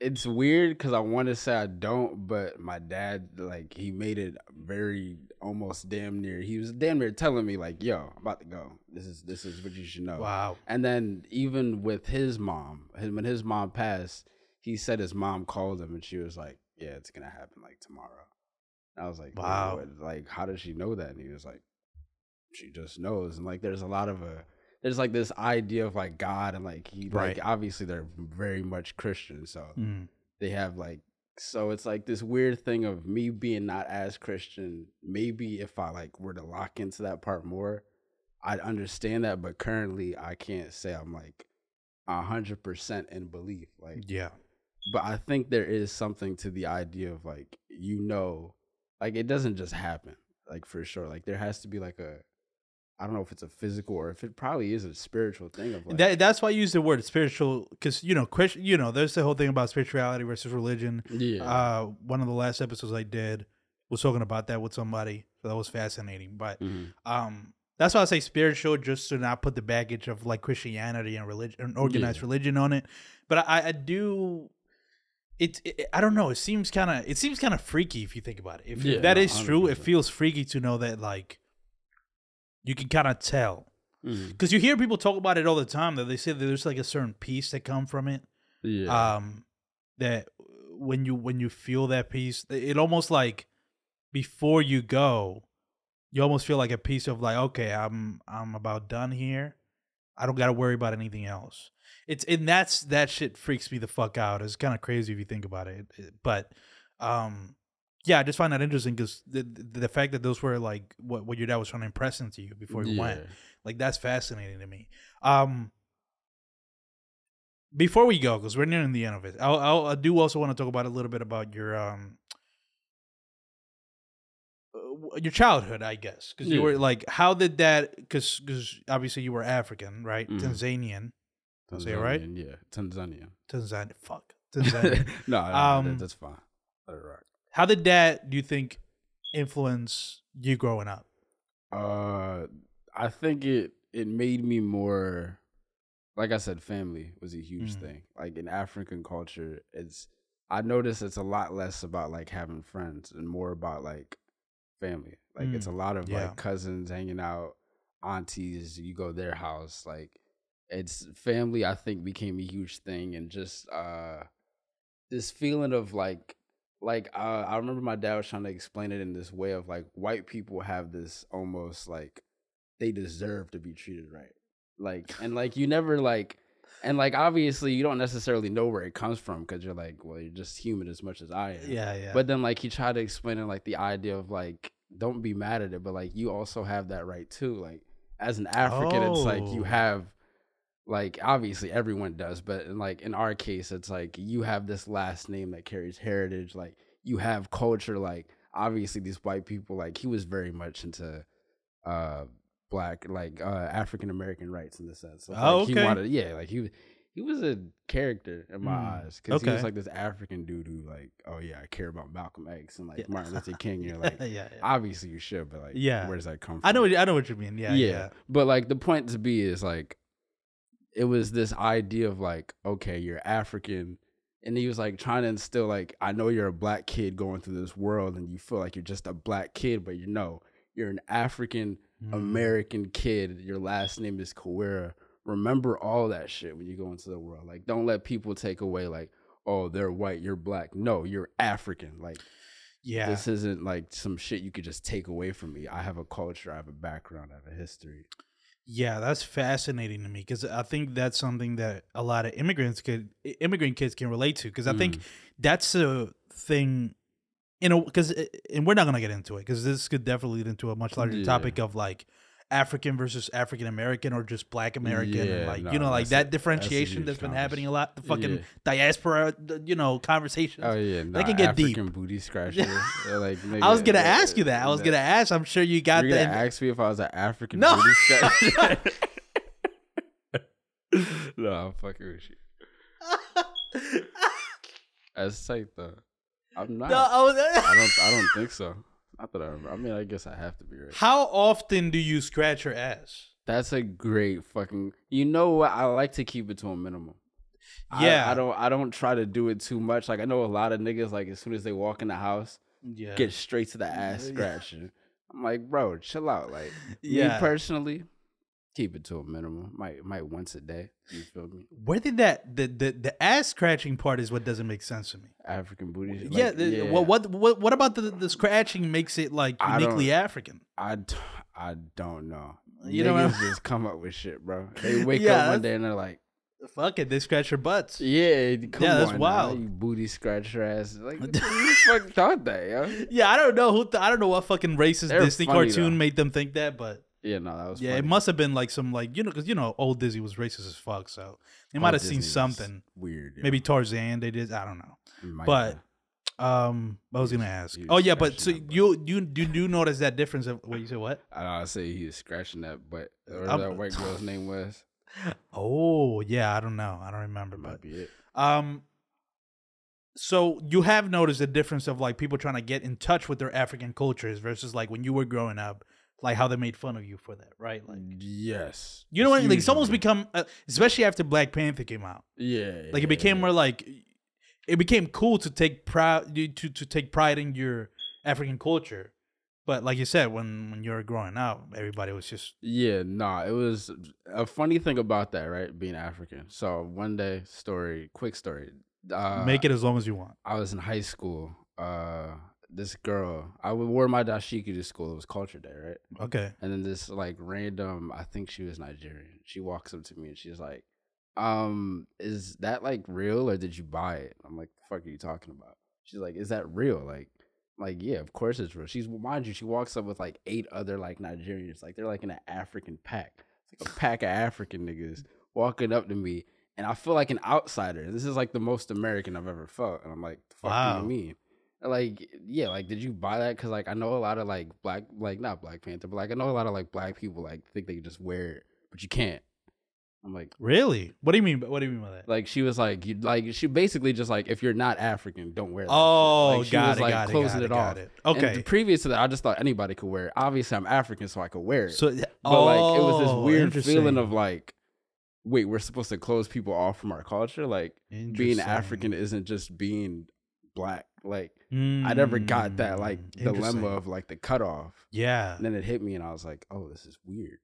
it's weird because I want to say I don't, but my dad, like, he made it very almost damn near. He was damn near telling me, like, "Yo, I'm about to go. This is this is what you should know." Wow. And then even with his mom, when his mom passed, he said his mom called him and she was like, "Yeah, it's gonna happen like tomorrow." And I was like, Wow. "Wow, like how does she know that?" And he was like, "She just knows." And like, there's a lot of a there's like this idea of like God and like he Right. like obviously they're very much Christian, so Mm. they have like so it's like this weird thing of me being not as Christian. Maybe if I like were to lock into that part more, I'd understand that. But currently, I can't say I'm like a hundred percent in belief. Like, Yeah. but I think there is something to the idea of like you know, like it doesn't just happen. Like for sure, like there has to be like a. I don't know if it's a physical or if it probably is a spiritual thing of like that that's why I use the word spiritual because you know Christian you know there's the whole thing about spirituality versus religion. yeah Uh, one of the last episodes I did was talking about that with somebody, so that was fascinating. But Mhm. um, that's why I say spiritual, just to not put the baggage of like Christianity and religion, and organized Yeah. religion on it. But I, I do. It, it I don't know. It seems kind of it seems kind of freaky if you think about it. If, Yeah, if that no, is true, it 100%. feels feels freaky to know that like you can kind of tell because you hear people talk about it all the time that they say that there's like a certain peace that come from it. Yeah. Um that when you when you feel that peace it almost like before you go you almost feel like a piece of like okay i'm i'm about done here. I don't gotta worry about anything else. It's and that's that shit freaks me the fuck out. It's kind of crazy if you think about It- but um yeah i just find that interesting because the, the the fact that those were like what, what your dad was trying to impress into you before you went like that's fascinating to me. Um, before we go, because we're nearing the end of it, I'll, I'll, I do also want to talk about a little bit about your um uh, your childhood, I guess, because you were like, how did that? Because because obviously you were African, right? Mhm. Tanzanian, I say right? Yeah, Tanzania. Tanzania. Fuck, Tanzania. no, Um, that- that's fine. It rock. How did that? Do you think influence you growing up? Uh, I think it it made me more, like I said, family was a huge Mm. thing. Like in African culture, it's I noticed it's a lot less about like having friends and more about like family. Like it's a lot of yeah. like cousins hanging out, aunties. You go to their house, like it's family. I think became a huge thing, and just uh, this feeling of like like uh, I remember my dad was trying to explain it in this way of like white people have this almost like they deserve to be treated right. Like and like you never like and like obviously you don't necessarily know where it comes from because you're like, well, you're just human as much as I am. Yeah, yeah. But then like he tried to explain it like the idea of like don't be mad at it, but like you also have that right too. Like as an African, it's like you Oh. have like obviously everyone does, but in like in our case, it's like you have this last name that carries heritage. Like you have culture. Like obviously these white people, like he was very much into uh black, like uh African American rights in the sense. So, Oh, like, okay. He wanted, yeah, like he was. He was a character in my Mm, eyes because he was like this African dude who, like, oh yeah, I care about Malcolm X and like Yeah. Martin Luther King. You're like, yeah, yeah. obviously you should, but like, Yeah. where does that come from? I know. what- I know what you mean. Yeah, yeah, yeah. But like the point to be is like it was this idea of like, okay, you're African. And he was like trying to instill like, I know you're a black kid going through this world and you feel like you're just a black kid, but you know, you're an African Mm. American kid. Your last name is Kawira. Remember all that shit when you go into the world. Like, don't let people take away like, oh, they're white, you're black. No, you're African. Like, Yeah. this isn't like some shit you could just take away from me. I have a culture, I have a background, I have a history. Yeah, that's fascinating to me because I think that's something that a lot of immigrants could immigrant kids can relate to because I think Mm. that's a thing you know, because and we're not gonna get into it because this could definitely lead into a much larger Yeah. topic of like African versus African American or just Black American, and Yeah, like no, you know, like that a differentiation huge that's been happening a lot. The fucking Yeah. diaspora, you know, conversations. Oh yeah, They can get deep. African booty scratcher. Like, I was gonna that- ask you that. I was gonna ask. I'm sure you got that. ask me if I was an African No. booty scratcher. no, I'm fucking with you. That's tight though. I'm not. No, I was- I don't. I don't think so. Not that I. Remember. I mean, I guess I have to be right. How often do you scratch your ass? That's a great fucking. You know what? I like to keep it to a minimum. I- Yeah. I, don't. I don't try to do it too much. Like I know a lot of niggas. Like as soon as they walk in the house, Yeah. get straight to the ass Yeah. scratching. I'm like, bro, chill out. Like Yeah. me personally, keep it to a minimum. Might might once a day. You feel me? Where did that the, the the ass scratching part is what doesn't make sense to me. African booty. like, yeah, the, What, what what what about the the scratching makes it like I uniquely African? I, I don't know. You You know what just come up with shit, bro. They wake Yeah, up one day and they're like, Fuck it, they scratch your butts. "Yeah, come Yeah, that's on, now, wild. you booty scratch your ass." Like, who the fuck thought that, yo? Yeah, I don't know who th- I don't know what fucking racist They're Disney funny, cartoon though. made them think that, but Yeah, no, that was yeah, it must have been like some like you know because you know old Disney was racist as fuck, so they might have seen something. weird. yo. Maybe Tarzan, they did. I don't know. But- have. Um, I was gonna ask. Oh yeah, but so that you you you do notice that difference of what you said? What? I I say he was scratching that, but whatever I'm- that white girl's name was. Oh yeah, I don't know. I don't remember, but be it. Um, so you have noticed the difference of like people trying to get in touch with their African cultures versus like when you were growing up, like how they made fun of you for that, right? Like Yes, you know what? Like it's almost become, uh, especially after Black Panther came out, Yeah, like it became yeah. more like it became cool to take pride to to take pride in your African culture. But like you said, when when you were growing up, everybody was just Yeah, nah, it was a funny thing about that, right? Being African. So one day, story, quick story. Uh, make it as long as you want. I was in high school. Uh, this girl, I wore my dashiki to school. It was culture day, right? Okay. And then this like random, I think she was Nigerian. She walks up to me and she's like, "Um, is that like real or did you buy it?" I'm like, "The fuck are you talking about?" She's like, "Is that real?" Like, like yeah, of course it's real. She's mind you, she walks up with like eight other like Nigerians, like they're like in an African pack, it's like a pack of African niggas walking up to me, and I feel like an outsider. This is like the most American I've ever felt, and I'm like, "The fuck Wow. do you mean?" Like yeah like did you buy that because like i know a lot of like black like not black panther but like i know a lot of like black people like think they can just wear it but you can't i'm like Really? What do you mean? by- What do you mean by that? like she was like you like she basically just like if you're not african don't wear that. Oh, like, she got was, it, like got it, closing got it, it, got off it. And Okay. previous to that i just thought anybody could wear it obviously i'm african so i could wear it So, but like it was this oh, weird feeling of like wait we're supposed to close people off from our culture like being african isn't just being black like I never got that like Mm, dilemma of like the cutoff. yeah. And then it hit me and I was like, oh, this is weird.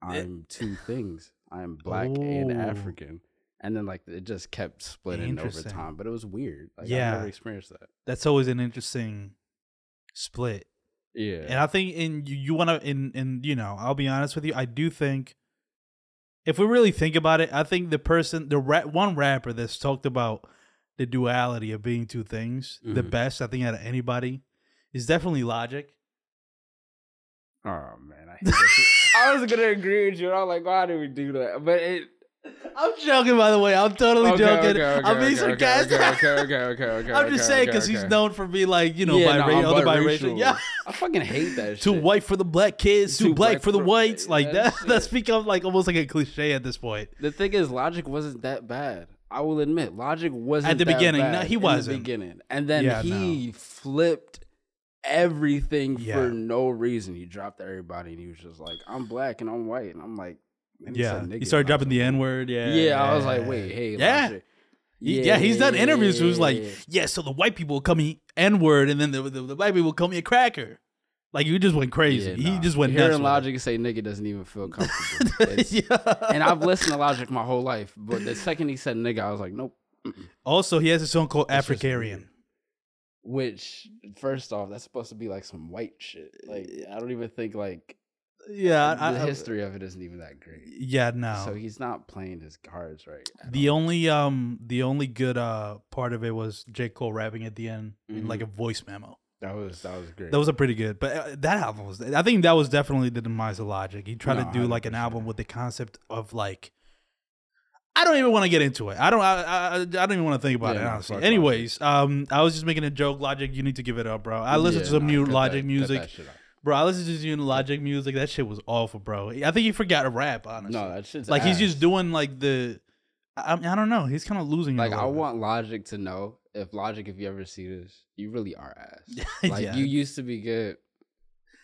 I'm two things. I am black and Oh. African. And then like it just kept splitting over time. But it was weird. Like Yeah. I never experienced that. That's always an interesting split. Yeah. And I think in you, you want to in in you know, I'll be honest with you, I do think if we really think about it, I think the person the ra- one rapper that's talked about the duality of being two things the Mhm. best I think out of anybody is definitely Logic. oh man, I hate. I was gonna agree with you. And I was like, why do we do that? But it I'm joking by the way. I'm totally Okay, joking. okay, okay, I'm being okay, okay, sarcastic. Okay, okay, okay, okay. I'm just okay, saying okay, because he's known for being like you know Yeah, bi- no, I'm other biracial. biracial. Yeah, I fucking hate that shit. too white for the black kids, too, Too black, black for the for- whites. Like that that, that's shit. become like almost like a cliche at this point. The thing is, Logic wasn't that bad. I will admit, Logic wasn't At the beginning, no, he wasn't. At the beginning, and then Yeah, he flipped everything Yeah. for no reason. He dropped everybody, and he was just like, "I'm black and I'm white," and I'm like, and he Yeah, said he started and I was dropping the N word. Yeah, Yeah, I was like, wait, hey, yeah. Logic. He- Yeah, he's done interviews. yeah, Who's like, yeah. yeah, so the white people will call me N word, and then the, the, the black people will call me a cracker. Like you just went crazy. Yeah, he just went nuts. Hearing it. Logic say nigga doesn't even feel comfortable. Yeah. And I've listened to Logic my whole life, but the second he said nigga, I was like, nope. Also, he has a song called It's Africarian. Which, first off, that's supposed to be like some white shit. Like, I don't even think like Yeah, the I, I- history of it isn't even that great. yeah, no. So he's not playing his cards right. the only um the only good uh part of it was J Cole rapping at the end in Mm-hmm. like a voice memo. That was that was great. That was a pretty good, but uh, that album was. I think that was definitely the demise of Logic. He tried No, to do like an album with the concept of like. I don't even want to get into it. I don't. I, I, I don't even want to think about Yeah, it honestly. Anyways, um, I was just making a joke. Logic, you need to give it up, bro. I listened to some nah, new Logic that- music, that shit out. bro. I listened to some new Logic music. That shit was awful, bro. I think he forgot to rap. Honestly, No, that shit's like he's just doing like the. I, I don't know. He's kind of losing. like I want Logic to know if Logic, if you ever see this, you really are ass. Like Yeah. you used to be good.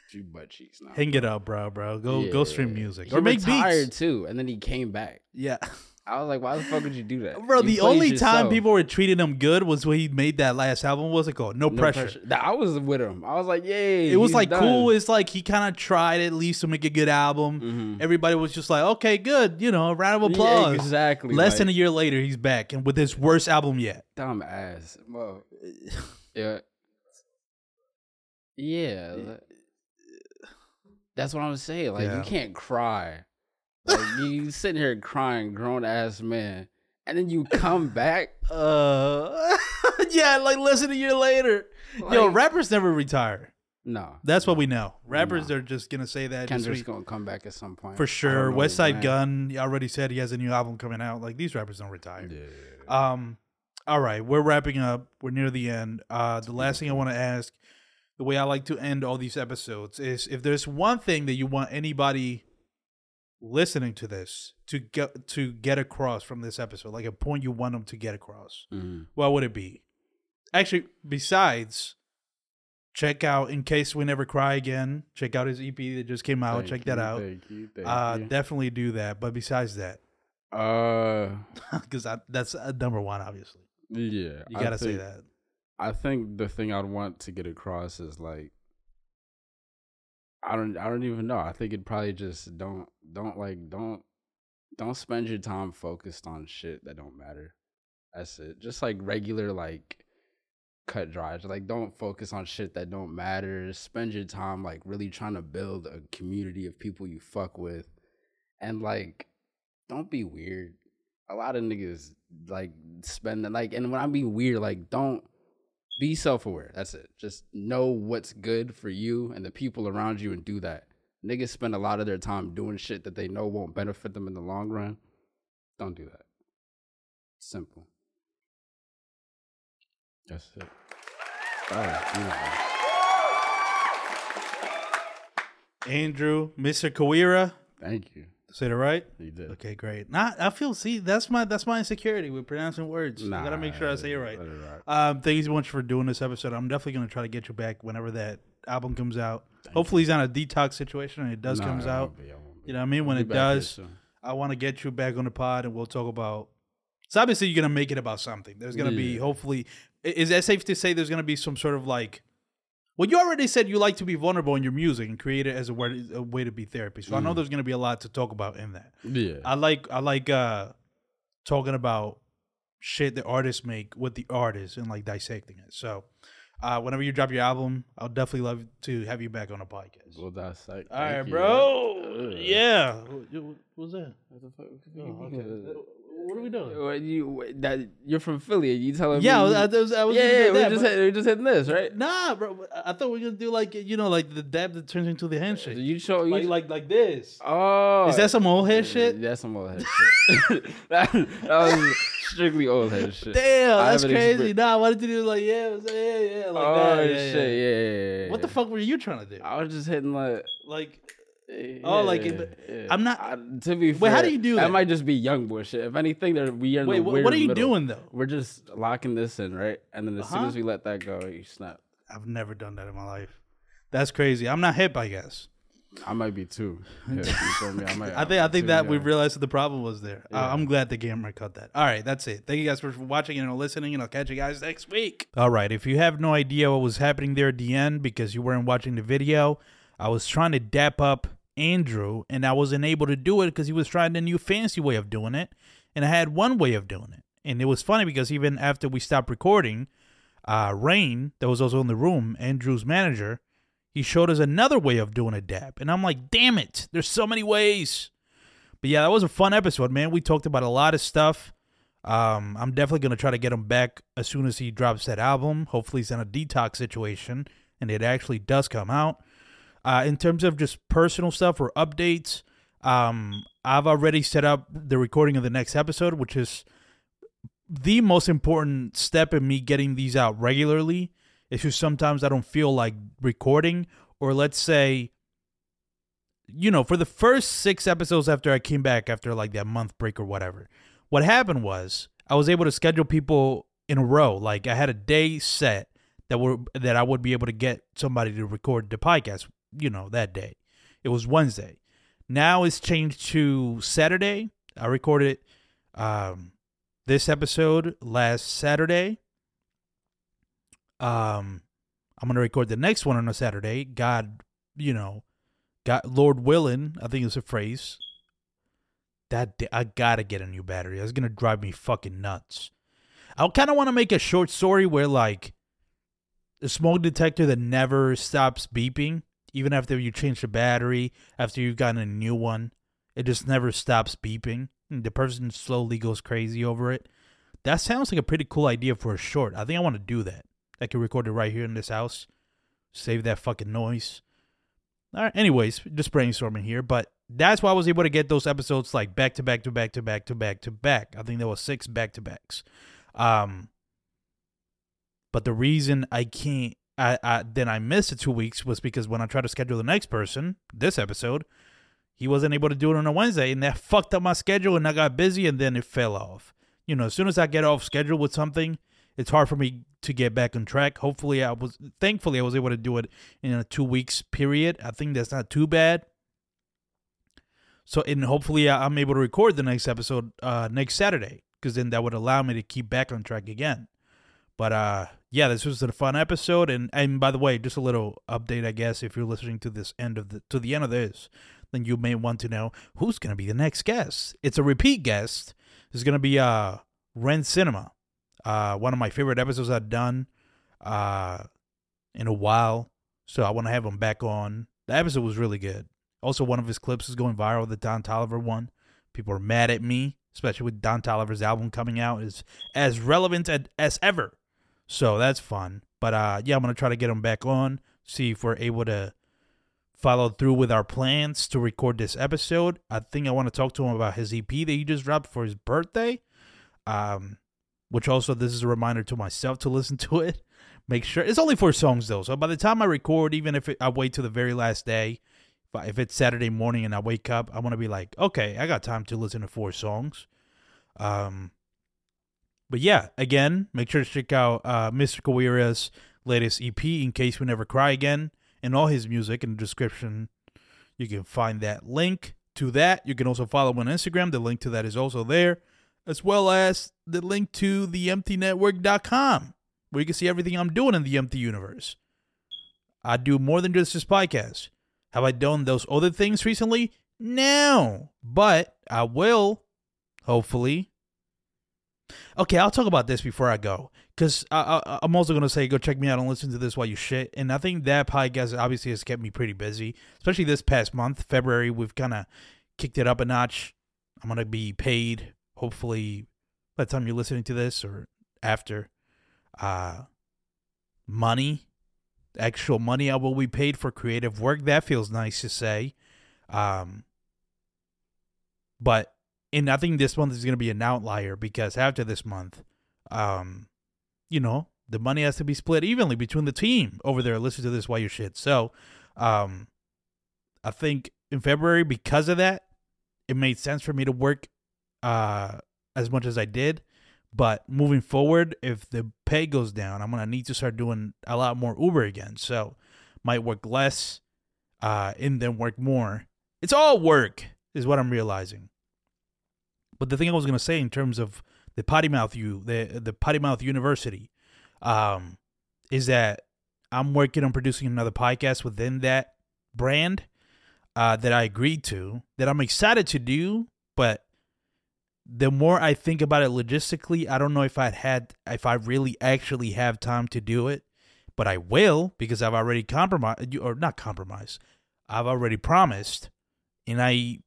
but You butt cheeks now. Hang it up, bro, bro. Go go stream music He or make retired beats. too, and then he came back. Yeah. I was like, why the fuck would you do that, Bro, You the only time yourself. people were treating him good was when he made that last album. What's it called? No, No pressure. That- I was with him. I was like, yay. It was like done. cool. It's like he kind of tried at least to make a good album. Mhm. Everybody was just like, okay, good. You know, round of Yeah, applause. exactly. Less like, than a year later, he's back and with his worst album yet. dumb ass. Well, yeah, yeah. That's what I'm saying. Like Yeah. you can't cry. Like you, sitting here crying, grown ass man, and then you come back. Uh, yeah, like less than a year later. Yo, rappers never retire. No, That's what we know. Rappers are just gonna say that just Kendrick's gonna come back at some point for sure. Westside Gunn he already said he has a new album coming out. Like these rappers don't retire. Yeah. Um, all right, we're wrapping up. We're near the end. Uh, the last thing I want to ask, the way I like to end all these episodes is if there's one thing that you want anybody listening to this to get to get across from this episode, like a point you want them to get across, Mhm. what would it be? Actually, besides, check out in case we never cry again. Check out his EP that just came out. Thank check that out. Thank you. Thank Uh, you. definitely do that. But besides that, uh, because that's uh, number one, obviously. yeah. You gotta say that. I think the thing I'd want to get across is like I don't I don't even know. I think it probably just don't don't like don't don't spend your time focused on shit that don't matter. That's it. Just like regular like cut dries. Like don't focus on shit that don't matter. Spend your time like really trying to build a community of people you fuck with. And like don't be weird. A lot of niggas like spend like and when I mean weird, like don't be self-aware. That's it. Just know what's good for you and the people around you and do that. Niggas spend a lot of their time doing shit that they know won't benefit them in the long run. Don't do that. Simple. That's it. Oh, beautiful. Andrew, Mr. Kawira. Thank you. Say it right? You did. Okay, great. Nah, I feel see that's my that's my insecurity with pronouncing words. I gotta make sure I say it right. Rock. Um, thank you so much for doing this episode. I'm definitely gonna try to get you back whenever that album comes out. Hopefully, he's on a detox situation and it does Nah, comes out. be, I won't be. You know what I mean? When it be back here does. I want to get you back on the pod and we'll talk about. So obviously, you're gonna make it about something. There's gonna be hopefully. Is that safe to say? There's gonna be some sort of like. Well, you already said you like to be vulnerable in your music and create it as a way, a way to be therapy. So I know Mm. there's gonna be a lot to talk about in that. Yeah. I like I like uh talking about shit that artists make with the artists and like dissecting it. So uh whenever you drop your album, I'll definitely love to have you back on the podcast. well, that's like. All right, you. bro. Ugh. Yeah. What was that? What the fuck? Oh, okay. What are we doing? What you that you're from Philly? You telling Yeah, me? was, I was, I was yeah, yeah. say We that, just but- hit, we just hitting this, right? Nah, bro. I thought we were gonna do like you know, like the dab that turns into the handshake. You show you Like like like this. oh, Is that some old head shit? That's some old head shit. that, that was strictly old head shit. Damn, I that's crazy. exper- Nah, I did you do like yeah, was- yeah, yeah, like oh that. Yeah, yeah. shit, yeah, yeah, yeah. What the fuck were you trying to do? I was just hitting like. Like, yeah, Oh, like, yeah, it- yeah. I'm not- I, to be fair, Wait, how do you do that? That might just be young boy shit. If anything, that we are. Wait, the what, weird what are you middle. doing though? We're just locking this in, right? And then as soon Uh-huh. as we let that go, you snap. I've never done that in my life. That's crazy. I'm not hip, I guess. I might be too. Yeah, me? I might. I think I think too that we realized that the problem was there. Uh, I'm glad the gamer cut that. All right, that's it. Thank you guys for watching and listening, and I'll catch you guys next week. All right, if you have no idea what was happening there at the end because you weren't watching the video, I was trying to dap up Andrew, and I wasn't able to do it because he was trying a new fancy way of doing it, and I had one way of doing it. And it was funny because even after we stopped recording, uh, Rain, that was also in the room, Andrew's manager, he showed us another way of doing a dab. And I'm like, damn it, there's so many ways. But yeah, that was a fun episode, man. We talked about a lot of stuff. Um, I'm definitely gonna try to get him back as soon as he drops that album. Hopefully, he's in a detox situation and it actually does come out. Uh, in terms of just personal stuff or updates, um, I've already set up the recording of the next episode, which is the most important step in me getting these out regularly. It's just sometimes I don't feel like recording, or let's say, you know, for the first six episodes after I came back after like that month break or whatever, what happened was I was able to schedule people in a row. Like I had a day set that were that I would be able to get somebody to record the podcast, you know, that day. It was Wednesday. Now it's changed to Saturday. I recorded um this episode last Saturday. Um I'm gonna record the next one on a Saturday. God, you know, God Lord willing, I think it's a phrase. That day, I gotta get a new battery. That's gonna drive me fucking nuts. I kind of want to make a short story where like the smoke detector that never stops beeping, even after you change the battery, after you've gotten a new one, it just never stops beeping. And the person slowly goes crazy over it. That sounds like a pretty cool idea for a short. I think I want to do that. I can record it right here in this house. Save that fucking noise. All right. Anyways, just brainstorming here, but that's why I was able to get those episodes like back to back to back to back to back to back. I think there was six back to backs. Um, but the reason I can't, I, I then I missed the two weeks was because when I tried to schedule the next person, this episode, he wasn't able to do it on a Wednesday, and that fucked up my schedule, and I got busy, and then it fell off. You know, as soon as I get off schedule with something, it's hard for me to get back on track. Hopefully, I was thankfully I was able to do it in a two weeks period. I think that's not too bad. So, and hopefully, I'm able to record the next episode uh, next Saturday because then that would allow me to keep back on track again. But uh, yeah, this was a fun episode, and and by the way, just a little update, I guess, if you're listening to this end of the to the end of this, then you may want to know who's gonna be the next guest. It's a repeat guest. It's gonna be uh Ren Cinema, uh, one of my favorite episodes I've done, uh, in a while. So I want to have him back on. The episode was really good. Also, one of his clips is going viral, the Don Toliver one. People are mad at me, especially with Don Toliver's album coming out, is as relevant as, as ever. So that's fun. But uh, yeah, I'm gonna try to get him back on, see if we're able to follow through with our plans to record this episode. I think I want to talk to him about his EP that he just dropped for his birthday. Um, which also this is a reminder to myself to listen to it. Make sure it's only four songs though, so by the time I record, even if it, I wait to the very last day, if, if it's Saturday morning and I wake up, I want to be like, okay, I got time to listen to four songs. Um, but yeah, again, make sure to check out uh, Mr. Kawira's latest EP, In Case We Never Cry Again, and all his music in the description. You can find that link to that. You can also follow him on Instagram. The link to that is also there, as well as the link to theemptynetwork.com, where you can see everything I'm doing in the empty universe. I do more than just this podcast. Have I done those other things recently? No, but I will, hopefully, Okay, I'll talk about this before I go, because I, am also gonna say go check me out and listen to this while you shit. And I think that podcast obviously has kept me pretty busy, especially this past month, February. We've kind of kicked it up a notch. I'm gonna be paid, hopefully, by the time you're listening to this or after. Uh, money, actual money. I will be paid for creative work. That feels nice to say. Um, but and I think this month is going to be an outlier because after this month, um, you know, the money has to be split evenly between the team over there. Listen to this while you shit. So, um, I think in February because of that, it made sense for me to work uh as much as I did. But moving forward, if the pay goes down, I'm gonna need to start doing a lot more Uber again. So might work less, uh, and then work more. It's all work, is what I'm realizing. But the thing I was gonna say in terms of the potty mouth you the the potty mouth university, um, is that I'm working on producing another podcast within that brand uh, that I agreed to that I'm excited to do, but the more I think about it logistically, I don't know if I'd had if I really actually have time to do it but I will because I've already compromised or not compromised. I've already promised and I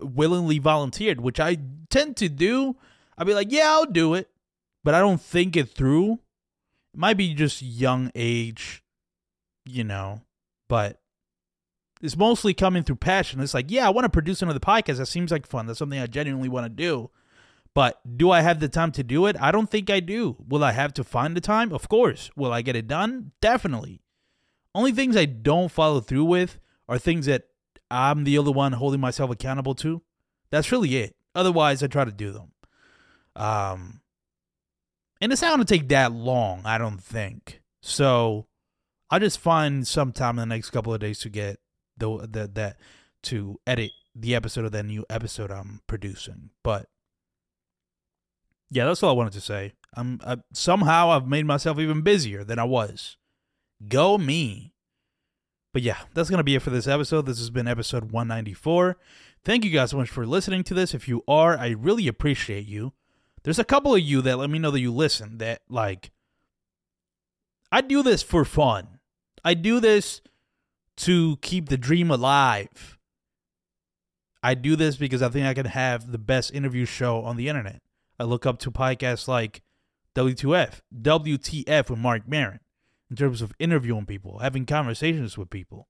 willingly volunteered, which I tend to do. I'll be like, yeah, I'll do it, but I don't think it through. It might be just young age, you know, but it's mostly coming through passion. It's like, yeah, I want to produce another podcast. That seems like fun. That's something I genuinely want to do. But do I have the time to do it? I don't think I do. Will I have to find the time? Of course. Will I get it done? Definitely. Only things I don't follow through with are things that I'm the only one holding myself accountable to. That's really it. Otherwise, I try to do them. Um, and it's not going to take that long, I don't think. So I'll just find some time in the next couple of days to get the, the that to edit the episode of that new episode I'm producing. But yeah, that's all I wanted to say. I'm I, somehow I've made myself even busier than I was. Go me. But yeah, that's going to be it for this episode. This has been episode 194. Thank you guys so much for listening to this. If you are, I really appreciate you. There's a couple of you that let me know that you listen, that like, I do this for fun. I do this to keep the dream alive. I do this because I think I can have the best interview show on the internet. I look up to podcasts like W2F, WTF with Marc Maron in terms of interviewing people, having conversations with people.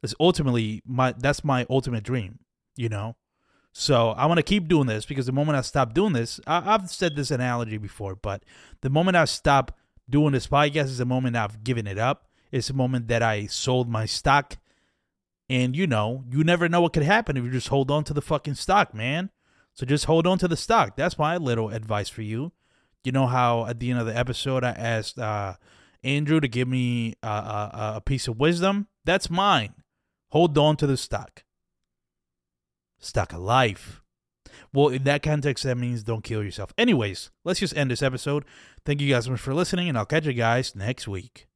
That's ultimately my that's my ultimate dream, you know. So I want to keep doing this because the moment I stop doing this, I, I've said this analogy before, but the moment I stop doing this podcast is the moment I've given it up. It's the moment that I sold my stock. And you know, you never know what could happen if you just hold on to the fucking stock, man. So just hold on to the stock. That's my little advice for you. You know how at the end of the episode I asked uh, Andrew to give me a, a, a piece of wisdom? That's mine. Hold on to the stock. Stock of life. Well, in that context, that means don't kill yourself. Anyways, let's just end this episode. Thank you guys so much for listening, and I'll catch you guys next week.